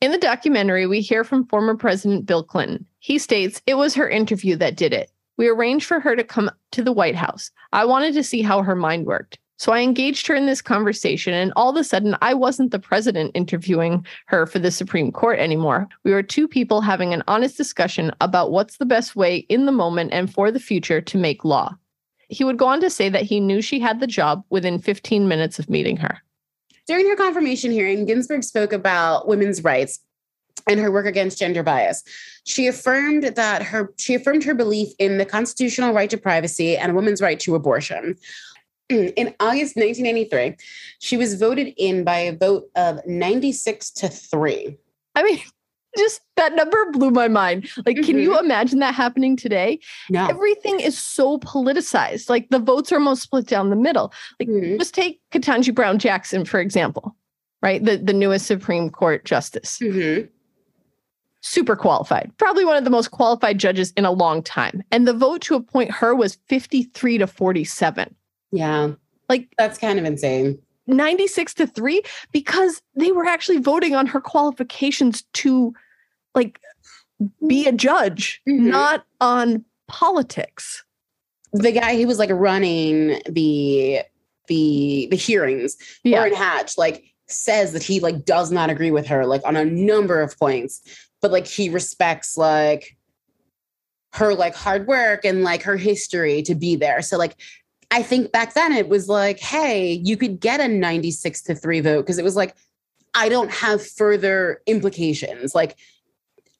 In the documentary, we hear from former President Bill Clinton. He states it was her interview that did it. We arranged for her to come to the White House. I wanted to see how her mind worked. So I engaged her in this conversation, and all of a sudden, I wasn't the president interviewing her for the Supreme Court anymore. We were two people having an honest discussion about what's the best way in the moment and for the future to make law. He would go on to say that he knew she had the job within 15 minutes of meeting her. During her confirmation hearing, Ginsburg spoke about women's rights and her work against gender bias. She affirmed that her she affirmed her belief in the constitutional right to privacy and a woman's right to abortion. In August 1993, she was voted in by a vote of 96 to 3. I mean, just that number blew my mind. Like, can you Mm-hmm. imagine that happening today? No. Everything is so politicized. Like the votes are almost split down the middle. Mhm. Just take Ketanji Brown Jackson, for example, right? The, the newest Supreme Court justice. Mhm. Super qualified, probably one of the most qualified judges in a long time. And the vote to appoint her was 53 to 47. Yeah. Like That's kind of insane. 96 to 3 because they were actually voting on her qualifications to like be a judge, Mhm. not on politics. The guy who was like running the the the hearings, Yeah. Orrin Hatch, like says that he like does not agree with her like on a number of points, but like he respects like her like hard work and like her history to be there. So like I think back then it was like, hey, you could get a 96 to 3 vote because it was like I don't have further implications. Like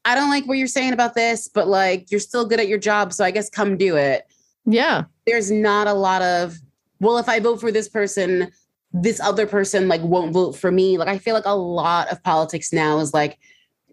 I don't like what you're saying about this, but like you're still good at your job, so I guess come do it Yeah. there's not a lot of well if i vote for this person this other person like won't vote for me like i feel like a lot of politics now is like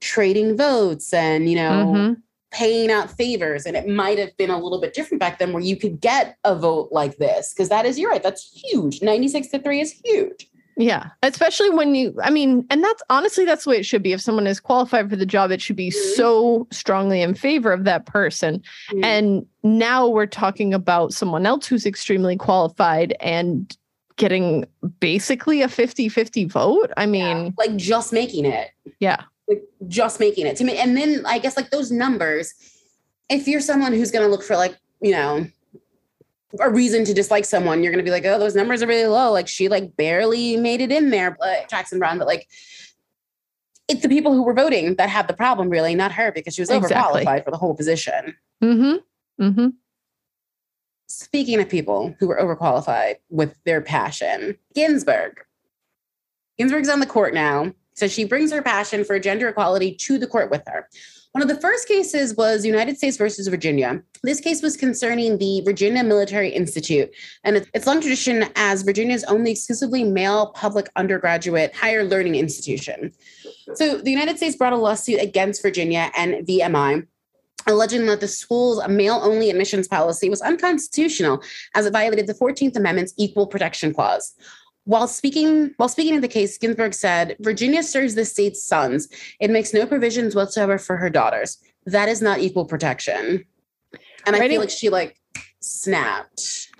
trading votes and you know Mhm. Paying out favors and it might have been a little bit different back then where you could get a vote like this because that is you're right that's huge 96 to 3 is huge Yeah. Especially when you, I mean, and that's honestly, that's the way it should be. If someone is qualified for the job, it should be Mhm. so strongly in favor of that person. Mm. And now we're talking about someone else who's extremely qualified and getting basically a 50 50 vote. I mean, like just making it yeah. Like just making it to me and then i guess like those numbers if you're someone who's going to look for like you know a reason to dislike someone you're going to be like oh those numbers are really low like she like barely made it in there but jackson brown but like it's the people who were voting that had the problem really not her because she was Exactly. overqualified for the whole position Mm-hmm. Mm-hmm. speaking of people who were overqualified with their passion, Ginsburg. Ginsburg's on the court now. So she brings her passion for gender equality to the court with her. One of the first cases was United States versus Virginia. This case was concerning the Virginia Military Institute and its- long tradition as Virginia's only exclusively male public undergraduate higher learning institution. So the United States brought a lawsuit against Virginia and VMI alleging that the school's male only admissions policy was unconstitutional as it violated the 14th Amendment's equal protection clause. While speaking while speaking of the case, Ginsburg said, Virginia serves the state's sons. It makes no provisions whatsoever for her daughters. That is not equal protection. And I Writing- feel like she like snapped.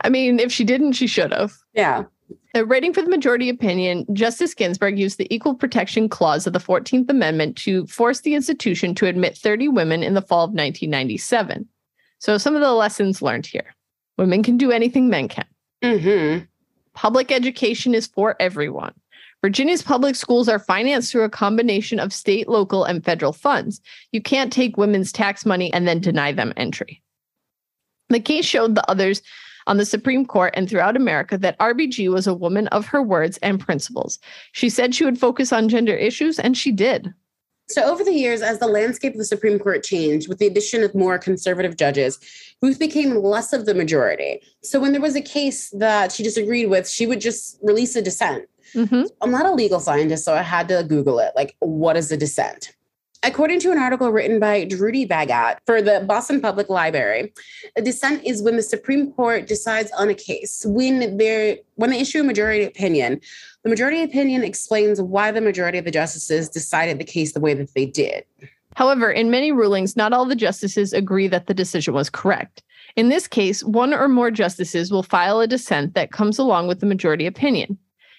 I mean, if she didn't, she should have. Yeah. Uh, writing for the majority opinion, Justice Ginsburg used the Equal Protection Clause of the 14th Amendment to force the institution to admit 30 women in the fall of 1997. So, some of the lessons learned here women can do anything men can. Mm-hmm. Public education is for everyone. Virginia's public schools are financed through a combination of state, local, and federal funds. You can't take women's tax money and then deny them entry. The case showed the others on the Supreme Court and throughout America that RBG was a woman of her words and principles. She said she would focus on gender issues, and she did. So, over the years, as the landscape of the Supreme Court changed with the addition of more conservative judges, Ruth became less of the majority. So, when there was a case that she disagreed with, she would just release a dissent. Mhm. I'm not a legal scientist, so I had to Google it. Like, what is a dissent? According to an article written by Drudy Bagat for the Boston Public Library, a dissent is when the Supreme Court decides on a case. When they when they issue a majority opinion, the majority opinion explains why the majority of the justices decided the case the way that they did. However, in many rulings, not all the justices agree that the decision was correct. In this case, one or more justices will file a dissent that comes along with the majority opinion.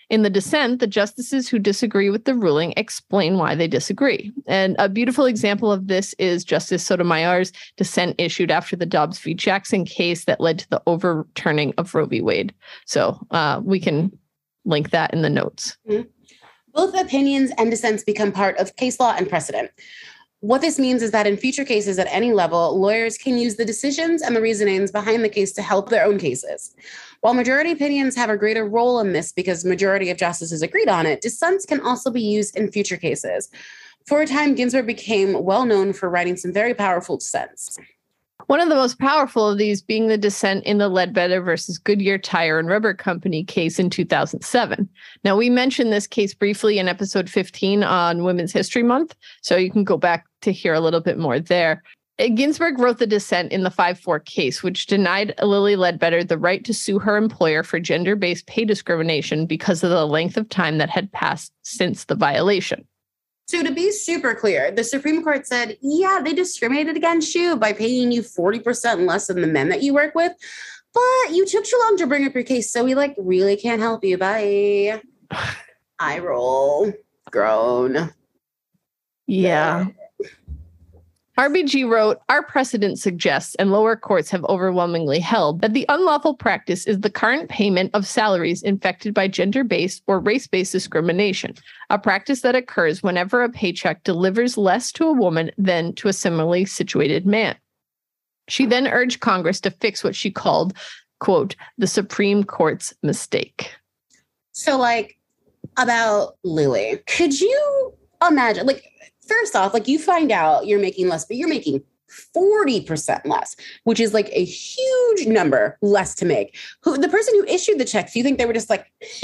In the dissent, the justices who disagree with the ruling explain why they disagree. And a beautiful example of this is Justice Sotomayor's dissent issued after the Dobbs v. Jackson case that led to the overturning of Roe v. Wade. So uh, we can link that in the notes. Both opinions and dissents become part of case law and precedent. What this means is that in future cases at any level, lawyers can use the decisions and the reasonings behind the case to help their own cases. While majority opinions have a greater role in this because majority of justices agreed on it, dissents can also be used in future cases. For a time, Ginsburg became well known for writing some very powerful dissents. One of the most powerful of these being the dissent in the Ledbetter versus Goodyear Tire and Rubber Company case in 2007. Now, we mentioned this case briefly in episode 15 on Women's History Month, so you can go back to hear a little bit more there. Uh, Ginsburg wrote the dissent in the 5 4 case, which denied Lilly Ledbetter the right to sue her employer for gender based pay discrimination because of the length of time that had passed since the violation. So, to be super clear, the Supreme Court said, yeah, they discriminated against you by paying you 40% less than the men that you work with, but you took too long to bring up your case. So, we like really can't help you. Bye. I roll. Groan. Yeah. RBG wrote, Our precedent suggests, and lower courts have overwhelmingly held, that the unlawful practice is the current payment of salaries infected by gender based or race based discrimination, a practice that occurs whenever a paycheck delivers less to a woman than to a similarly situated man. She then urged Congress to fix what she called, quote, the Supreme Court's mistake. So, like, about Lilly, could you imagine, like, first off, like you find out you're making less, but you're making 40% less, which is like a huge number less to make. Who the person who issued the checks, do you think they were just like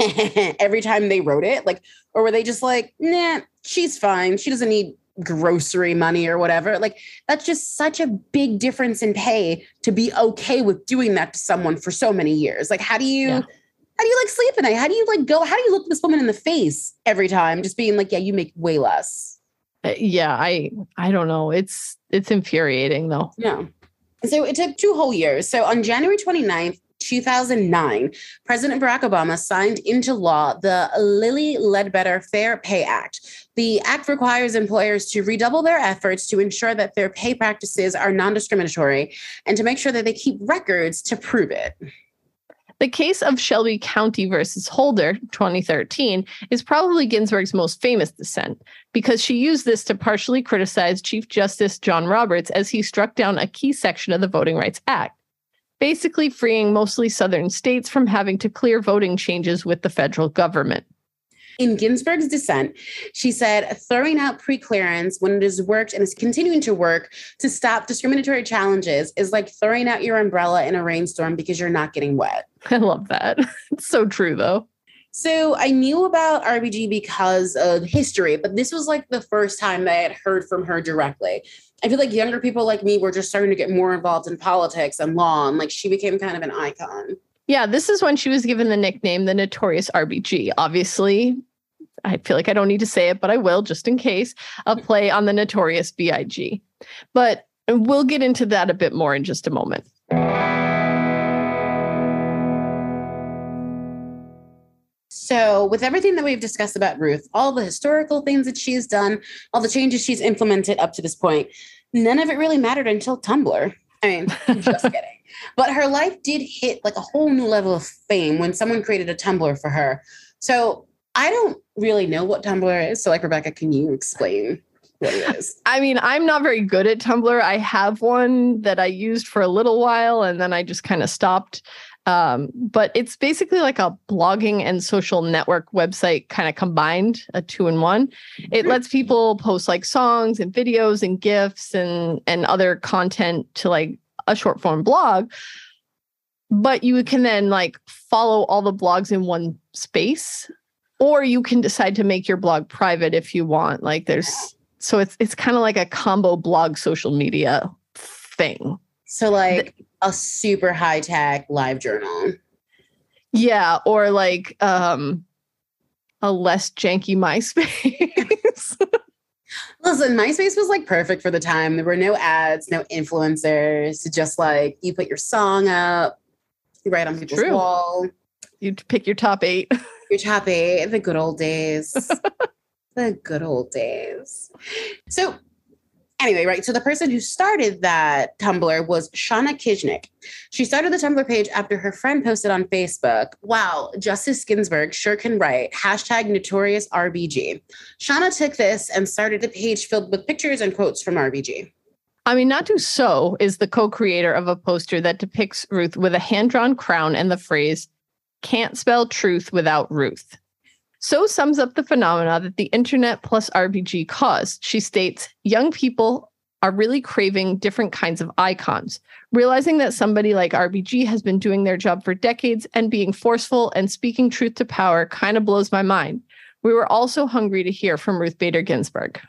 every time they wrote it? Like, or were they just like, nah, she's fine. She doesn't need grocery money or whatever. Like, that's just such a big difference in pay to be okay with doing that to someone for so many years. Like, how do you yeah. how do you like sleep at night? How do you like go? How do you look this woman in the face every time? Just being like, yeah, you make way less. Uh, yeah, I I don't know. It's it's infuriating though. Yeah. So it took two whole years. So on January 29th, 2009, President Barack Obama signed into law the Lilly Ledbetter Fair Pay Act. The act requires employers to redouble their efforts to ensure that their pay practices are non discriminatory and to make sure that they keep records to prove it. The case of Shelby County versus Holder, 2013, is probably Ginsburg's most famous dissent because she used this to partially criticize Chief Justice John Roberts as he struck down a key section of the Voting Rights Act, basically freeing mostly Southern states from having to clear voting changes with the federal government. In Ginsburg's dissent, she said, throwing out preclearance when it has worked and is continuing to work to stop discriminatory challenges is like throwing out your umbrella in a rainstorm because you're not getting wet. I love that. It's so true, though. So I knew about RBG because of history, but this was like the first time I had heard from her directly. I feel like younger people like me were just starting to get more involved in politics and law, and like she became kind of an icon. Yeah, this is when she was given the nickname the Notorious RBG. Obviously, I feel like I don't need to say it, but I will just in case a play on the Notorious B.I.G. But we'll get into that a bit more in just a moment. So, with everything that we've discussed about Ruth, all the historical things that she's done, all the changes she's implemented up to this point, none of it really mattered until Tumblr. I mean, just kidding. But her life did hit like a whole new level of fame when someone created a Tumblr for her. So I don't really know what Tumblr is. So, like, Rebecca, can you explain what it is? I mean, I'm not very good at Tumblr. I have one that I used for a little while and then I just kind of stopped. Um, but it's basically like a blogging and social network website kind of combined, a two in one. It hmm. lets people post like songs and videos and gifs and and other content to like a short form blog. But you can then like follow all the blogs in one space, or you can decide to make your blog private if you want. Like there's so it's it's kind of like a combo blog social media thing. So like a super high tech live journal. Yeah, or like um a less janky MySpace. Listen, MySpace was like perfect for the time. There were no ads, no influencers. Just like you put your song up, you write on people's True. wall. You pick your top eight. Your top eight, the good old days. the good old days. So anyway, right. So the person who started that Tumblr was Shauna Knizhnik. She started the Tumblr page after her friend posted on Facebook, wow, Justice Ginsburg sure can write, hashtag notorious RBG. Shauna took this and started a page filled with pictures and quotes from RBG. Aminatou Sow is the co creator of a poster that depicts Ruth with a hand drawn crown and the phrase, can't spell truth without Ruth. Sow sums up the phenomena that the internet plus RBG caused. She states young people are really craving different kinds of icons. Realizing that somebody like RBG has been doing their job for decades and being forceful and speaking truth to power kind of blows my mind. We were also hungry to hear from Ruth Bader Ginsburg.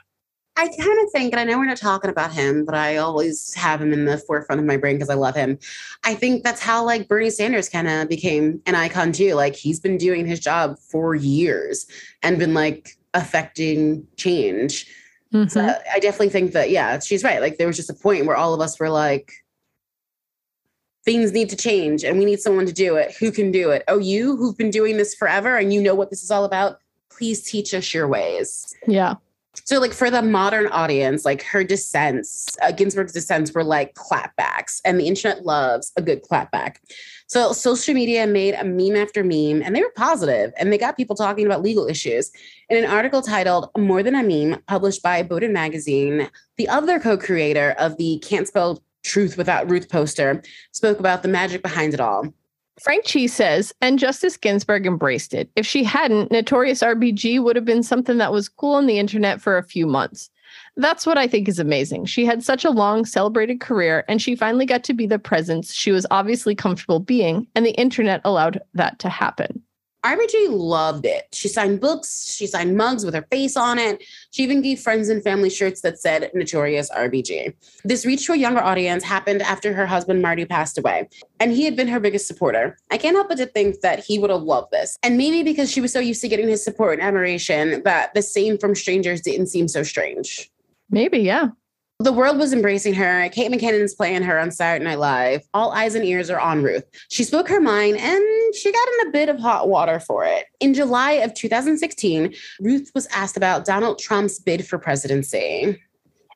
I kind of think, and I know we're not talking about him, but I always have him in the forefront of my brain because I love him. I think that's how like Bernie Sanders kind of became an icon too. Like he's been doing his job for years and been like affecting change. Mhm. So I definitely think that, yeah, she's right. Like there was just a point where all of us were like, things need to change and we need someone to do it. Who can do it? Oh, you who've been doing this forever and you know what this is all about, please teach us your ways. yeah. So, like for the modern audience, like her dissents, uh, Ginsburg's dissents were like clapbacks, and the internet loves a good clapback. So, social media made a meme after meme, and they were positive, and they got people talking about legal issues. In an article titled More Than a Meme, published by Bowdoin Magazine, the other co creator of the Can't Spell Truth Without Ruth poster spoke about the magic behind it all. Frank Chi says, and Justice Ginsburg embraced it. If she hadn't, Notorious RBG would have been something that was cool on the internet for a few months. That's what I think is amazing. She had such a long, celebrated career, and she finally got to be the presence she was obviously comfortable being, and the internet allowed that to happen. RBG loved it. She signed books, she signed mugs with her face on it. She even gave friends and family shirts that said Notorious RBG. This reach to a younger audience happened after her husband Marty passed away, and he had been her biggest supporter. I can't help but to think that he would have loved this. And maybe because she was so used to getting his support and admiration that the same from strangers didn't seem so strange. Maybe, yeah. The world was embracing her. Kate McKinnon is playing her on Saturday Night Live. All eyes and ears are on Ruth. She spoke her mind and she got in a bit of hot water for it. In July of 2016, Ruth was asked about Donald Trump's bid for presidency.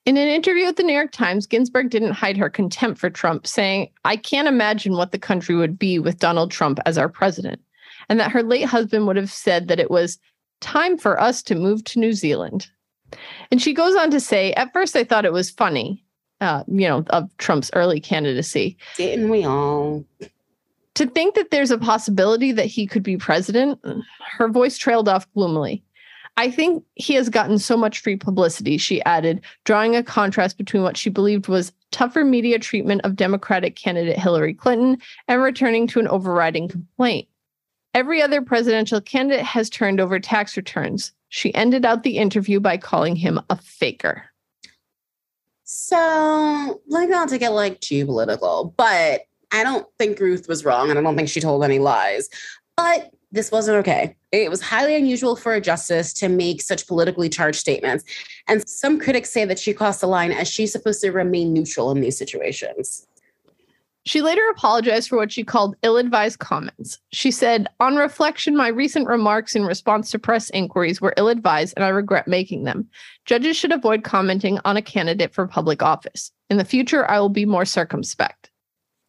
In an interview with the New York Times, Ginsburg didn't hide her contempt for Trump, saying, I can't imagine what the country would be with Donald Trump as our president, and that her late husband would have said that it was time for us to move to New Zealand. And she goes on to say, At first, I thought it was funny, uh, you know, of Trump's early candidacy. Didn't we all? To think that there's a possibility that he could be president, her voice trailed off gloomily. I think he has gotten so much free publicity, she added, drawing a contrast between what she believed was tougher media treatment of Democratic candidate Hillary Clinton and returning to an overriding complaint. Every other presidential candidate has turned over tax returns. She ended out the interview by calling him a faker. So, like, not to get like too political, but I don't think Ruth was wrong, and I don't think she told any lies. But this wasn't okay. It was highly unusual for a justice to make such politically charged statements. And some critics say that she crossed the line as she's supposed to remain neutral in these situations. She later apologized for what she called ill advised comments. She said, On reflection, my recent remarks in response to press inquiries were ill advised and I regret making them. Judges should avoid commenting on a candidate for public office. In the future, I will be more circumspect.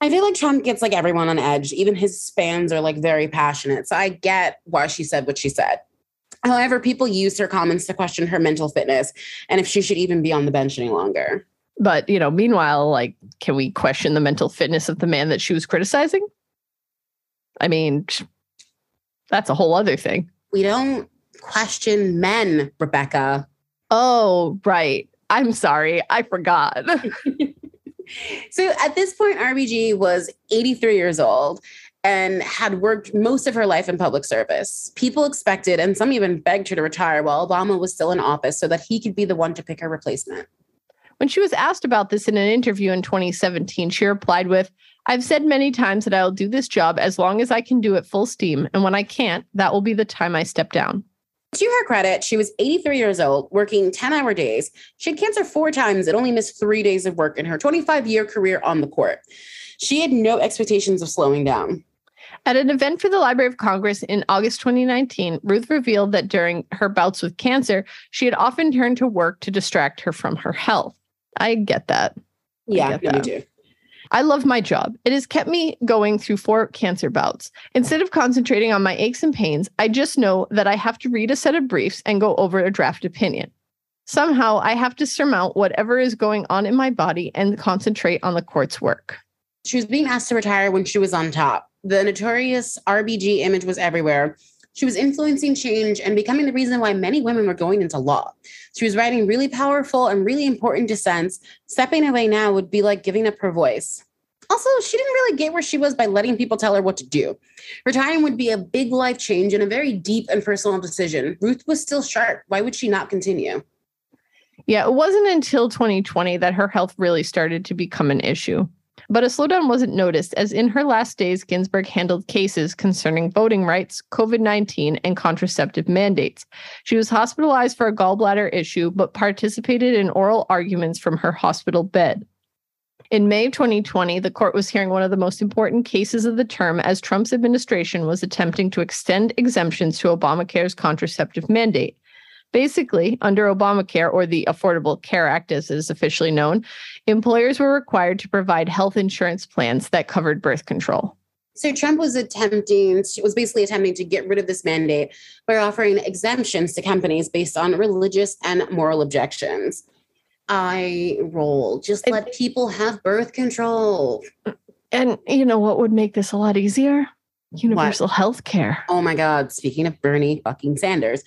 I feel like Trump gets like everyone on edge. Even his fans are like very passionate. So I get why she said what she said. However, people used her comments to question her mental fitness and if she should even be on the bench any longer. But, you know, meanwhile, like, can we question the mental fitness of the man that she was criticizing? I mean, that's a whole other thing. We don't question men, Rebecca. Oh, right. I'm sorry. I forgot. so at this point, RBG was 83 years old and had worked most of her life in public service. People expected, and some even begged her to retire while Obama was still in office so that he could be the one to pick her replacement. When she was asked about this in an interview in 2017, she replied with, I've said many times that I'll do this job as long as I can do it full steam. And when I can't, that will be the time I step down. To her credit, she was 83 years old, working 10 hour days. She had cancer four times and only missed three days of work in her 25 year career on the court. She had no expectations of slowing down. At an event for the Library of Congress in August 2019, Ruth revealed that during her bouts with cancer, she had often turned to work to distract her from her health. I get that. Yeah, get me too. I love my job. It has kept me going through four cancer bouts. Instead of concentrating on my aches and pains, I just know that I have to read a set of briefs and go over a draft opinion. Somehow, I have to surmount whatever is going on in my body and concentrate on the court's work. She was being asked to retire when she was on top. The notorious RBG image was everywhere. She was influencing change and becoming the reason why many women were going into law. She was writing really powerful and really important dissents. Stepping away now would be like giving up her voice. Also, she didn't really get where she was by letting people tell her what to do. Retiring would be a big life change and a very deep and personal decision. Ruth was still sharp. Why would she not continue? Yeah, it wasn't until 2020 that her health really started to become an issue. But a slowdown wasn't noticed, as in her last days, Ginsburg handled cases concerning voting rights, COVID 19, and contraceptive mandates. She was hospitalized for a gallbladder issue, but participated in oral arguments from her hospital bed. In May 2020, the court was hearing one of the most important cases of the term as Trump's administration was attempting to extend exemptions to Obamacare's contraceptive mandate. Basically, under Obamacare or the Affordable Care Act, as it is officially known, employers were required to provide health insurance plans that covered birth control. So Trump was attempting, was basically attempting to get rid of this mandate by offering exemptions to companies based on religious and moral objections. I roll. Just let people have birth control. And you know what would make this a lot easier? Universal health care. Oh my God. Speaking of Bernie fucking Sanders,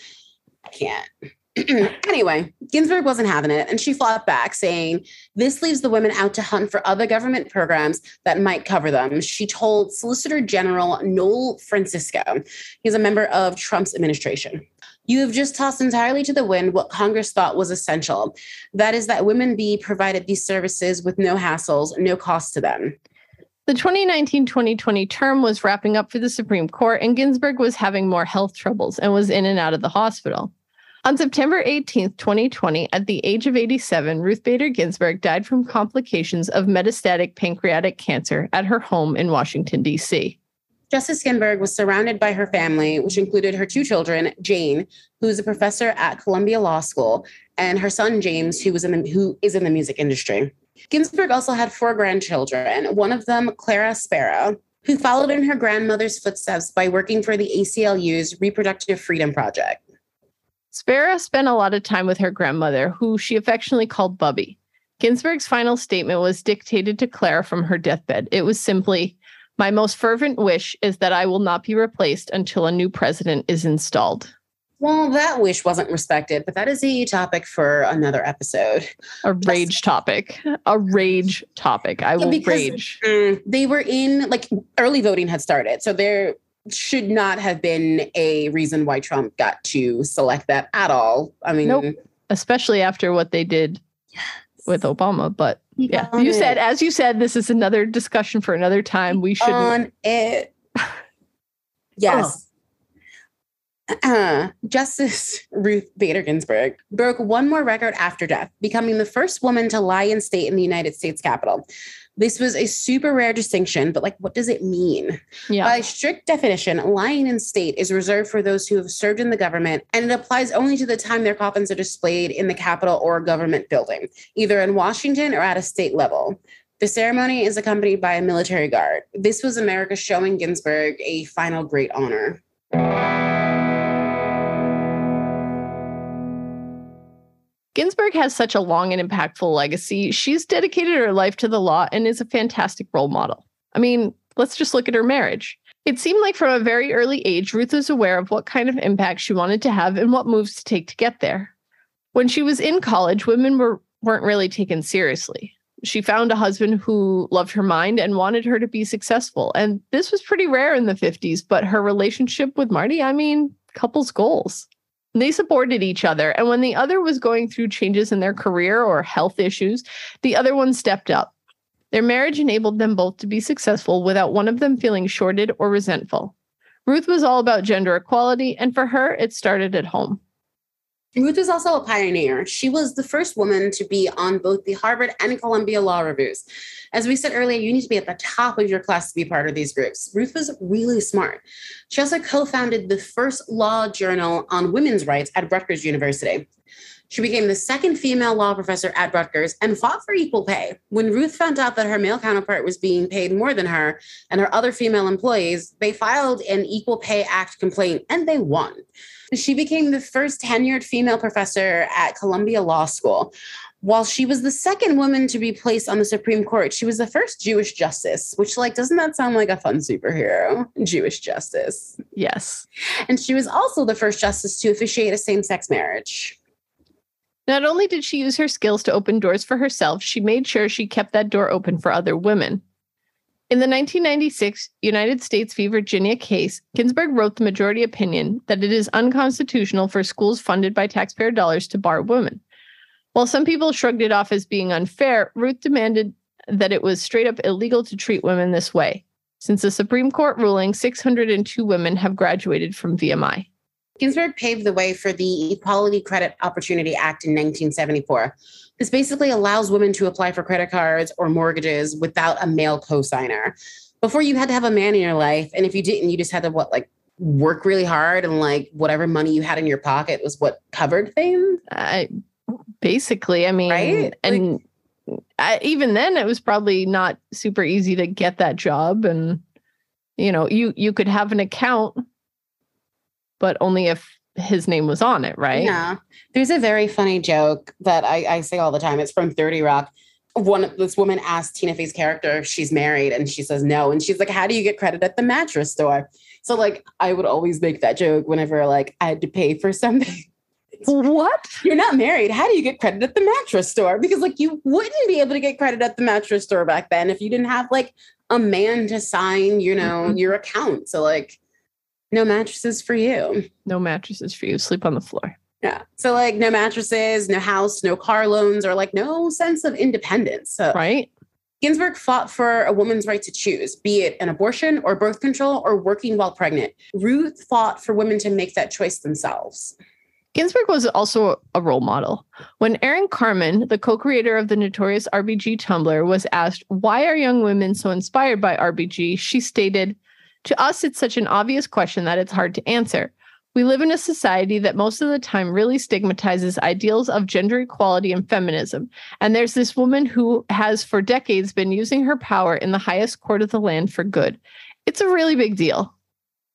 can't. anyway, Ginsburg wasn't having it, and she fought back, saying, This leaves the women out to hunt for other government programs that might cover them. She told Solicitor General Noel Francisco, he's a member of Trump's administration. You have just tossed entirely to the wind what Congress thought was essential. That is, that women be provided these services with no hassles, no cost to them. The 2019 2020 term was wrapping up for the Supreme Court, and Ginsburg was having more health troubles and was in and out of the hospital. On September 18, 2020, at the age of 87, Ruth Bader Ginsburg died from complications of metastatic pancreatic cancer at her home in Washington, D.C. Justice Ginsburg was surrounded by her family, which included her two children, Jane, who is a professor at Columbia Law School, and her son James, who was in the, who is in the music industry. Ginsburg also had four grandchildren, one of them, Clara Spera, who followed in her grandmother's footsteps by working for the ACLU's Reproductive Freedom Project. Spera spent a lot of time with her grandmother, who she affectionately called Bubby. Ginsburg's final statement was dictated to Clara from her deathbed. It was simply, My most fervent wish is that I will not be replaced until a new president is installed. Well, that wish wasn't respected, but that is a topic for another episode. A rage topic. A rage topic. I will because, rage. Mm, they were in like early voting had started. So there should not have been a reason why Trump got to select that at all. I mean, nope. especially after what they did yes. with Obama. But yeah, you it. said, as you said, this is another discussion for another time. We should on it. yes. Oh. Uh, Justice Ruth Bader Ginsburg broke one more record after death, becoming the first woman to lie in state in the United States Capitol. This was a super rare distinction, but like, what does it mean? Yeah. By strict definition, lying in state is reserved for those who have served in the government, and it applies only to the time their coffins are displayed in the Capitol or government building, either in Washington or at a state level. The ceremony is accompanied by a military guard. This was America showing Ginsburg a final great honor. Ginsburg has such a long and impactful legacy. She's dedicated her life to the law and is a fantastic role model. I mean, let's just look at her marriage. It seemed like from a very early age, Ruth was aware of what kind of impact she wanted to have and what moves to take to get there. When she was in college, women were, weren't really taken seriously. She found a husband who loved her mind and wanted her to be successful. And this was pretty rare in the 50s, but her relationship with Marty, I mean, couples' goals. They supported each other. And when the other was going through changes in their career or health issues, the other one stepped up. Their marriage enabled them both to be successful without one of them feeling shorted or resentful. Ruth was all about gender equality, and for her, it started at home. Ruth was also a pioneer. She was the first woman to be on both the Harvard and Columbia Law Reviews. As we said earlier, you need to be at the top of your class to be part of these groups. Ruth was really smart. She also co founded the first law journal on women's rights at Rutgers University. She became the second female law professor at Rutgers and fought for equal pay. When Ruth found out that her male counterpart was being paid more than her and her other female employees, they filed an Equal Pay Act complaint and they won. She became the first tenured female professor at Columbia Law School. While she was the second woman to be placed on the Supreme Court, she was the first Jewish justice, which, like, doesn't that sound like a fun superhero? Jewish justice. Yes. And she was also the first justice to officiate a same sex marriage. Not only did she use her skills to open doors for herself, she made sure she kept that door open for other women. In the 1996 United States v. Virginia case, Ginsburg wrote the majority opinion that it is unconstitutional for schools funded by taxpayer dollars to bar women. While some people shrugged it off as being unfair, Ruth demanded that it was straight up illegal to treat women this way. Since the Supreme Court ruling, 602 women have graduated from VMI. Ginsburg paved the way for the Equality Credit Opportunity Act in 1974. This basically allows women to apply for credit cards or mortgages without a male cosigner. Before you had to have a man in your life, and if you didn't, you just had to what like work really hard and like whatever money you had in your pocket was what covered things. I basically, I mean, Right? and I, even then, it was probably not super easy to get that job, and you know, you you could have an account, but only if his name was on it, right? Yeah. There's a very funny joke that I, I say all the time. It's from 30 Rock. One this woman asked Tina Fey's character if she's married, and she says no. And she's like, How do you get credit at the mattress store? So like I would always make that joke whenever like I had to pay for something. What? You're not married. How do you get credit at the mattress store? Because like you wouldn't be able to get credit at the mattress store back then if you didn't have like a man to sign, you know, Mhm. your account. So like no mattresses for you. No mattresses for you. Sleep on the floor. Yeah. So like no mattresses, no house, no car loans, or like no sense of independence. So Right? Ginsburg fought for a woman's right to choose, be it an abortion or birth control or working while pregnant. Ruth fought for women to make that choice themselves. Ginsburg was also a role model. When Erin Carmon, the co creator of the notorious RBG Tumblr, was asked, Why are young women so inspired by RBG? she stated, To us, it's such an obvious question that it's hard to answer. We live in a society that most of the time really stigmatizes ideals of gender equality and feminism. And there's this woman who has for decades been using her power in the highest court of the land for good. It's a really big deal.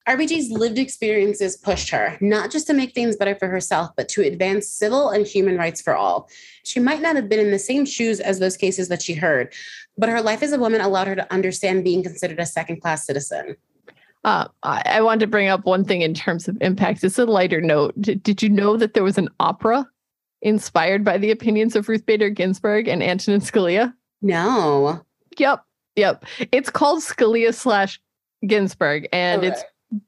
RBG's lived experiences pushed her, not just to make things better for herself, but to advance civil and human rights for all. She might not have been in the same shoes as those cases that she heard, but her life as a woman allowed her to understand being considered a second class citizen. Uh, I, I wanted to bring up one thing in terms of impact. It's a lighter note. Did, did you know that there was an opera inspired by the opinions of Ruth Bader Ginsburg and Antonin Scalia? No. Yep, yep. It's called Scalia slash Ginsburg, and it's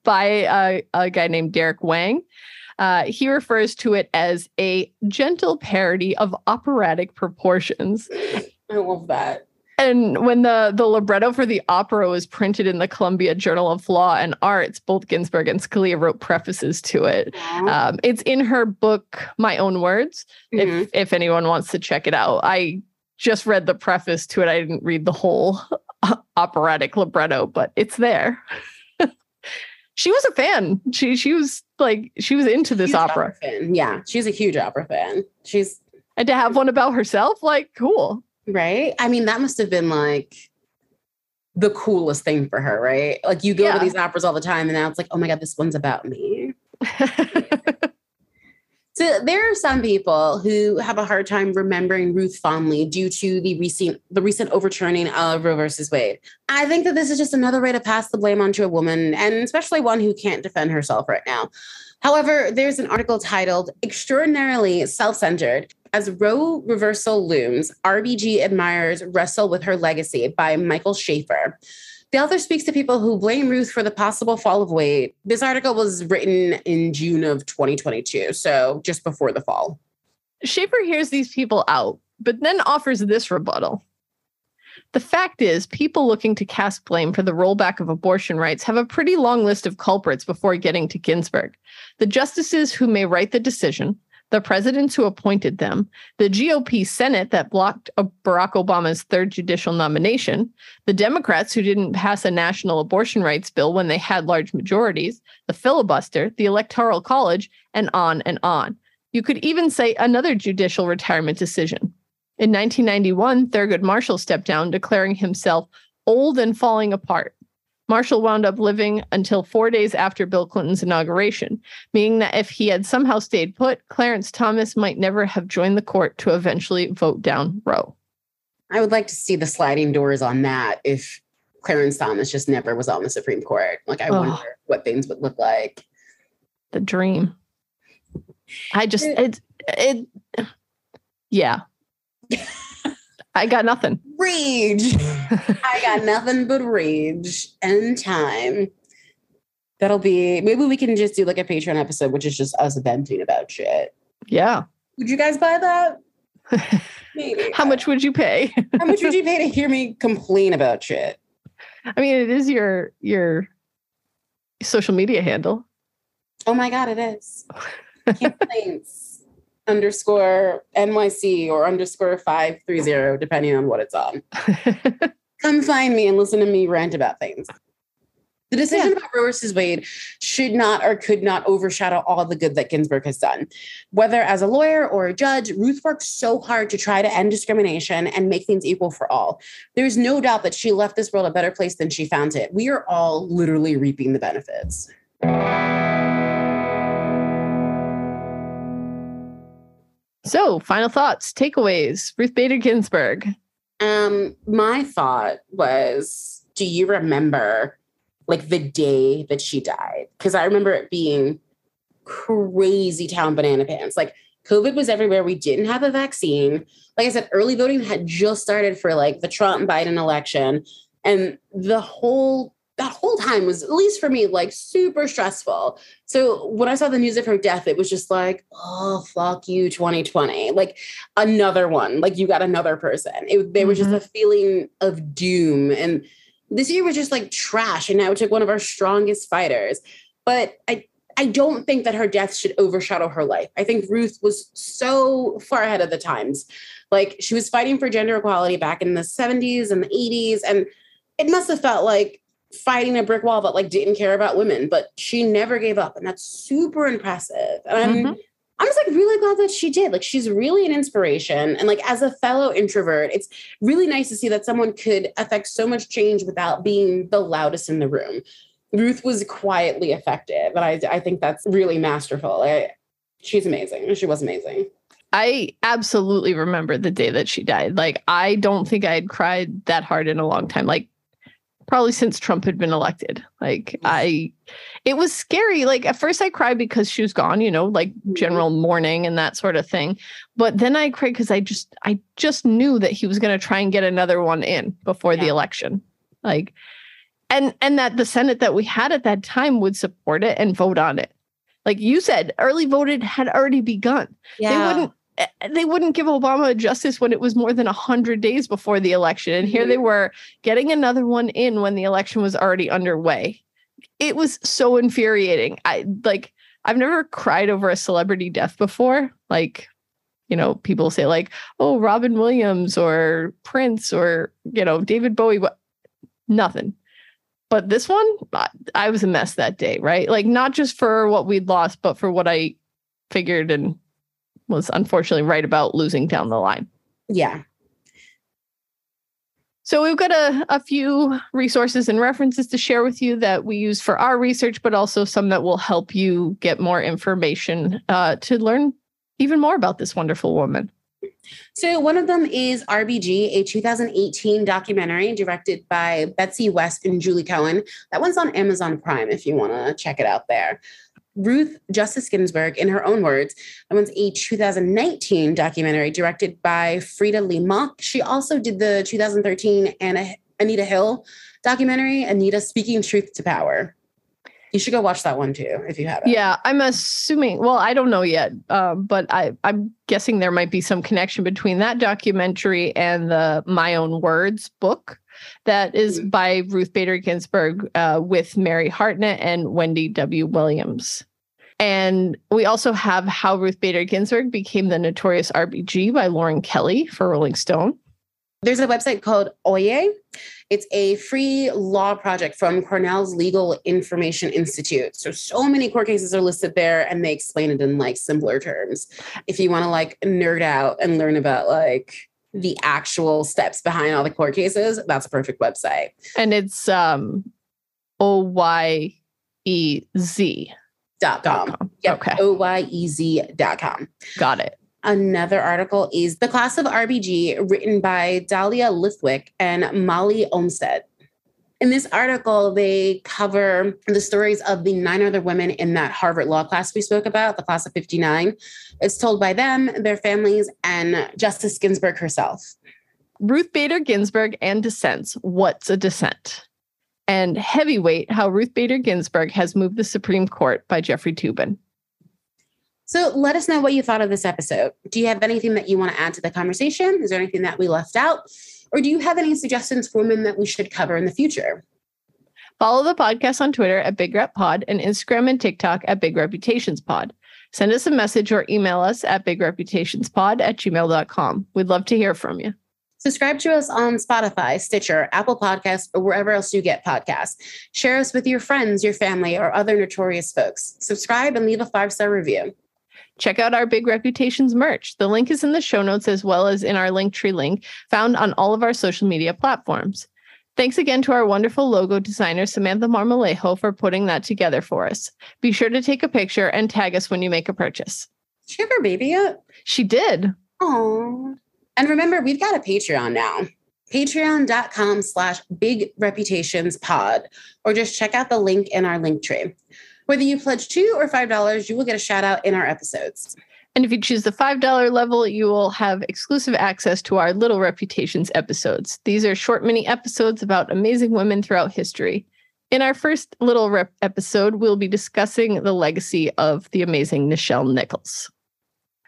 by a, a guy named Derrick Wang. Uh, he refers to it as a gentle parody of operatic proportions. I love that. And when the the libretto for the opera was printed in the Columbia Journal of Law and Arts, both Ginsburg and Scalia wrote prefaces to it. Um, it's in her book, My Own Words. Mhm. If if anyone wants to check it out, I just read the preface to it. I didn't read the whole operatic libretto, but it's there. she was a fan. She she was like she was into this Huge opera. fan. Yeah, she's a huge opera fan. She's And to have one about herself, like cool. Right. I mean, that must have been like the coolest thing for her, right? Like you go Yeah. to these operas all the time, and now it's like, oh my god, this one's about me. So there are some people who have a hard time remembering Ruth fondly due to the recent the recent overturning of Roe versus Wade. I think that this is just another way to pass the blame onto a woman, and especially one who can't defend herself right now. However, there's an article titled "Extraordinarily Self-Centered." As Roe reversal looms, RBG admirers wrestle with her legacy by Michael Schaefer. The author speaks to people who blame Ruth for the possible fall of Wade. This article was written in June of 2022, so just before the fall. Schaefer hears these people out, but then offers this rebuttal. The fact is, people looking to cast blame for the rollback of abortion rights have a pretty long list of culprits before getting to Ginsburg. The justices who may write the decision, the presidents who appointed them, the GOP Senate that blocked Barack Obama's third judicial nomination, the Democrats who didn't pass a national abortion rights bill when they had large majorities, the filibuster, the Electoral College, and on and on. You could even say another judicial retirement decision. In 1991, Thurgood Marshall stepped down, declaring himself old and falling apart. Marshall wound up living until four days after Bill Clinton's inauguration, meaning that if he had somehow stayed put, Clarence Thomas might never have joined the court to eventually vote down Roe. I would like to see the sliding doors on that if Clarence Thomas just never was on the Supreme Court. Like, I Oh. wonder what things would look like. The dream. I just it it yeah. I got nothing. Rage. I got nothing but rage and time. That'll be maybe we can just do like a Patreon episode, which is just us venting about shit. yeah. Would you guys buy that? Maybe. How much would you pay? How much would you pay to hear me complain about shit? I mean, it is your your social media handle. Oh my god, it is. Complaints underscore NYC or underscore five three zero, depending on what it's on. Come find me and listen to me rant about things. The decision Yeah. about Roe versus Wade should not or could not overshadow all the good that Ginsburg has done. Whether as a lawyer or a judge, Ruth worked so hard to try to end discrimination and make things equal for all. There's no doubt that she left this world a better place than she found it. We are all literally reaping the benefits. So, final thoughts, takeaways. Ruth Bader Ginsburg. Um, my thought was, do you remember like the day that she died? Because I remember it being crazy town banana pants. Like COVID was everywhere. We didn't have a vaccine. Like I said, early voting had just started for like the Trump and Biden election. And the whole that whole time was, at least for me, like super stressful. So when I saw the news of her death, it was just like, oh, fuck you, 2020. Like another one. Like you got another person. It, there was just Mhm. a feeling of doom. And this year was just like trash. And now it took one of our strongest fighters. But I I don't think that her death should overshadow her life. I think Ruth was so far ahead of the times. Like she was fighting for gender equality back in the 70s and the 80s. And it must have felt like fighting a brick wall that like didn't care about women, but she never gave up. And that's super impressive. And I'm Mhm. I'm just like really glad that she did. Like she's really an inspiration. And like as a fellow introvert, it's really nice to see that someone could affect so much change without being the loudest in the room. Ruth was quietly effective. And I, I think that's really masterful. I, she's amazing. She was amazing. I absolutely remember the day that she died. Like, I don't think I had cried that hard in a long time. Like, probably since Trump had been elected. Like, mm. I, it was scary. Like, at first I cried because she was gone, you know, like mm-hmm. general mourning and that sort of thing. But then I cried because I just, I just knew that he was going to try and get another one in before the election. Like, and, and that the Senate that we had at that time would support it and vote on it. Like you said, early voted had already begun Yeah. they wouldn't Eh, they wouldn't give Obama justice when it was more than 100 days before the election. And here they mm-hmm. were getting another one in when the election was already underway. It was so infuriating. I like i've never cried over a celebrity death before. Like you know people say like oh robin williams or prince or you know david bowie what nothing. But this one I, I was a mess that day right? Like not just for what we'd lost but for what i figured and was unfortunately right about losing down the line. Yeah. So we've got a, a few resources and references to share with you that we use for our research, but also some that will help you get more information uh, to learn even more about this wonderful woman. So one of them is RBG, a 2018 documentary directed by Betsy West and Julie Cohen. That one's on Amazon Prime if you want to check it out there. Ruth Justice Ginsburg, in her own words, that one's a 2019 documentary directed by Freida Lee Mock. She also did the 2013 Anna, Anita Hill documentary, Anita Speaking Truth to Power. You should go watch that one too if you haven't. Yeah, I'm assuming. Well, I don't know yet, um, but I, I'm guessing there might be some connection between that documentary and the My Own Words book that is Mhm. by Ruth Bader Ginsburg uh, with Mary Hartnett and Wendy W. Williams. And we also have How Ruth Bader Ginsburg Became the Notorious RBG by Lauren Kelly for Rolling Stone. There's a website called Oyez. It's a free law project from Cornell's Legal Information Institute. So, so many court cases are listed there and they explain it in like simpler terms. If you want to like nerd out and learn about like the actual steps behind all the court cases, that's a perfect website. And it's um, O Y E Z Dot com. Yep. Okay, O-Y-E-Z dot com. got it. Another article is The Class of RBG, written by Dahlia Lithwick and Molly Olmstead. In this article, they cover the stories of the nine other women in that Harvard law class we spoke about, the class of 59. It's told by them, their families, and Justice Ginsburg herself. Ruth Bader Ginsburg and dissents. What's a dissent? And heavyweight, how Ruth Bader Ginsburg has moved the Supreme Court by Jeffrey Toobin. So let us know what you thought of this episode. Do you have anything that you want to add to the conversation? Is there anything that we left out? Or do you have any suggestions for women that we should cover in the future? Follow the podcast on Twitter at Big Rep Pod and Instagram and TikTok at Big Reputations Pod. Send us a message or email us at bigreputationspod at gmail.com. We'd love to hear from you. Subscribe to us on Spotify, Stitcher, Apple Podcasts, or wherever else you get podcasts. Share us with your friends, your family, or other notorious folks. Subscribe and leave a five star review. Check out our Big Reputations merch. The link is in the show notes as well as in our Linktree link found on all of our social media platforms. Thanks again to our wonderful logo designer, Samantha Marmolejo, for putting that together for us. Be sure to take a picture and tag us when you make a purchase. She her baby? She did. Oh. And remember, we've got a Patreon now. Patreon.com slash big reputations pod, or just check out the link in our link tree. Whether you pledge two or five dollars, you will get a shout out in our episodes. And if you choose the $5 level, you will have exclusive access to our Little Reputations episodes. These are short mini episodes about amazing women throughout history. In our first Little Rep episode, we'll be discussing the legacy of the amazing Nichelle Nichols.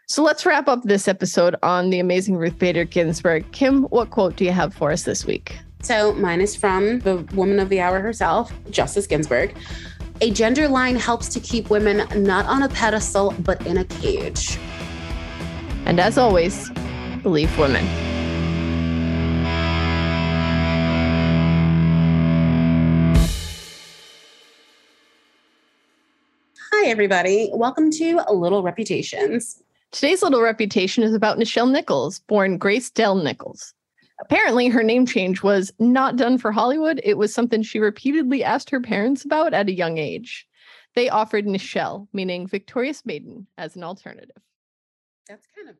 So let's wrap up this episode on the amazing Ruth Bader Ginsburg. Kim, what quote do you have for us this week? So mine is from the woman of the hour herself, Justice Ginsburg. A gender line helps to keep women not on a pedestal, but in a cage. And as always, believe women. Hi, everybody. Welcome to Little Reputations. Today's little reputation is about Nichelle Nichols, born Grace Dell Nichols. Apparently, her name change was not done for Hollywood. It was something she repeatedly asked her parents about at a young age. They offered Nichelle, meaning victorious maiden, as an alternative. That's kind of.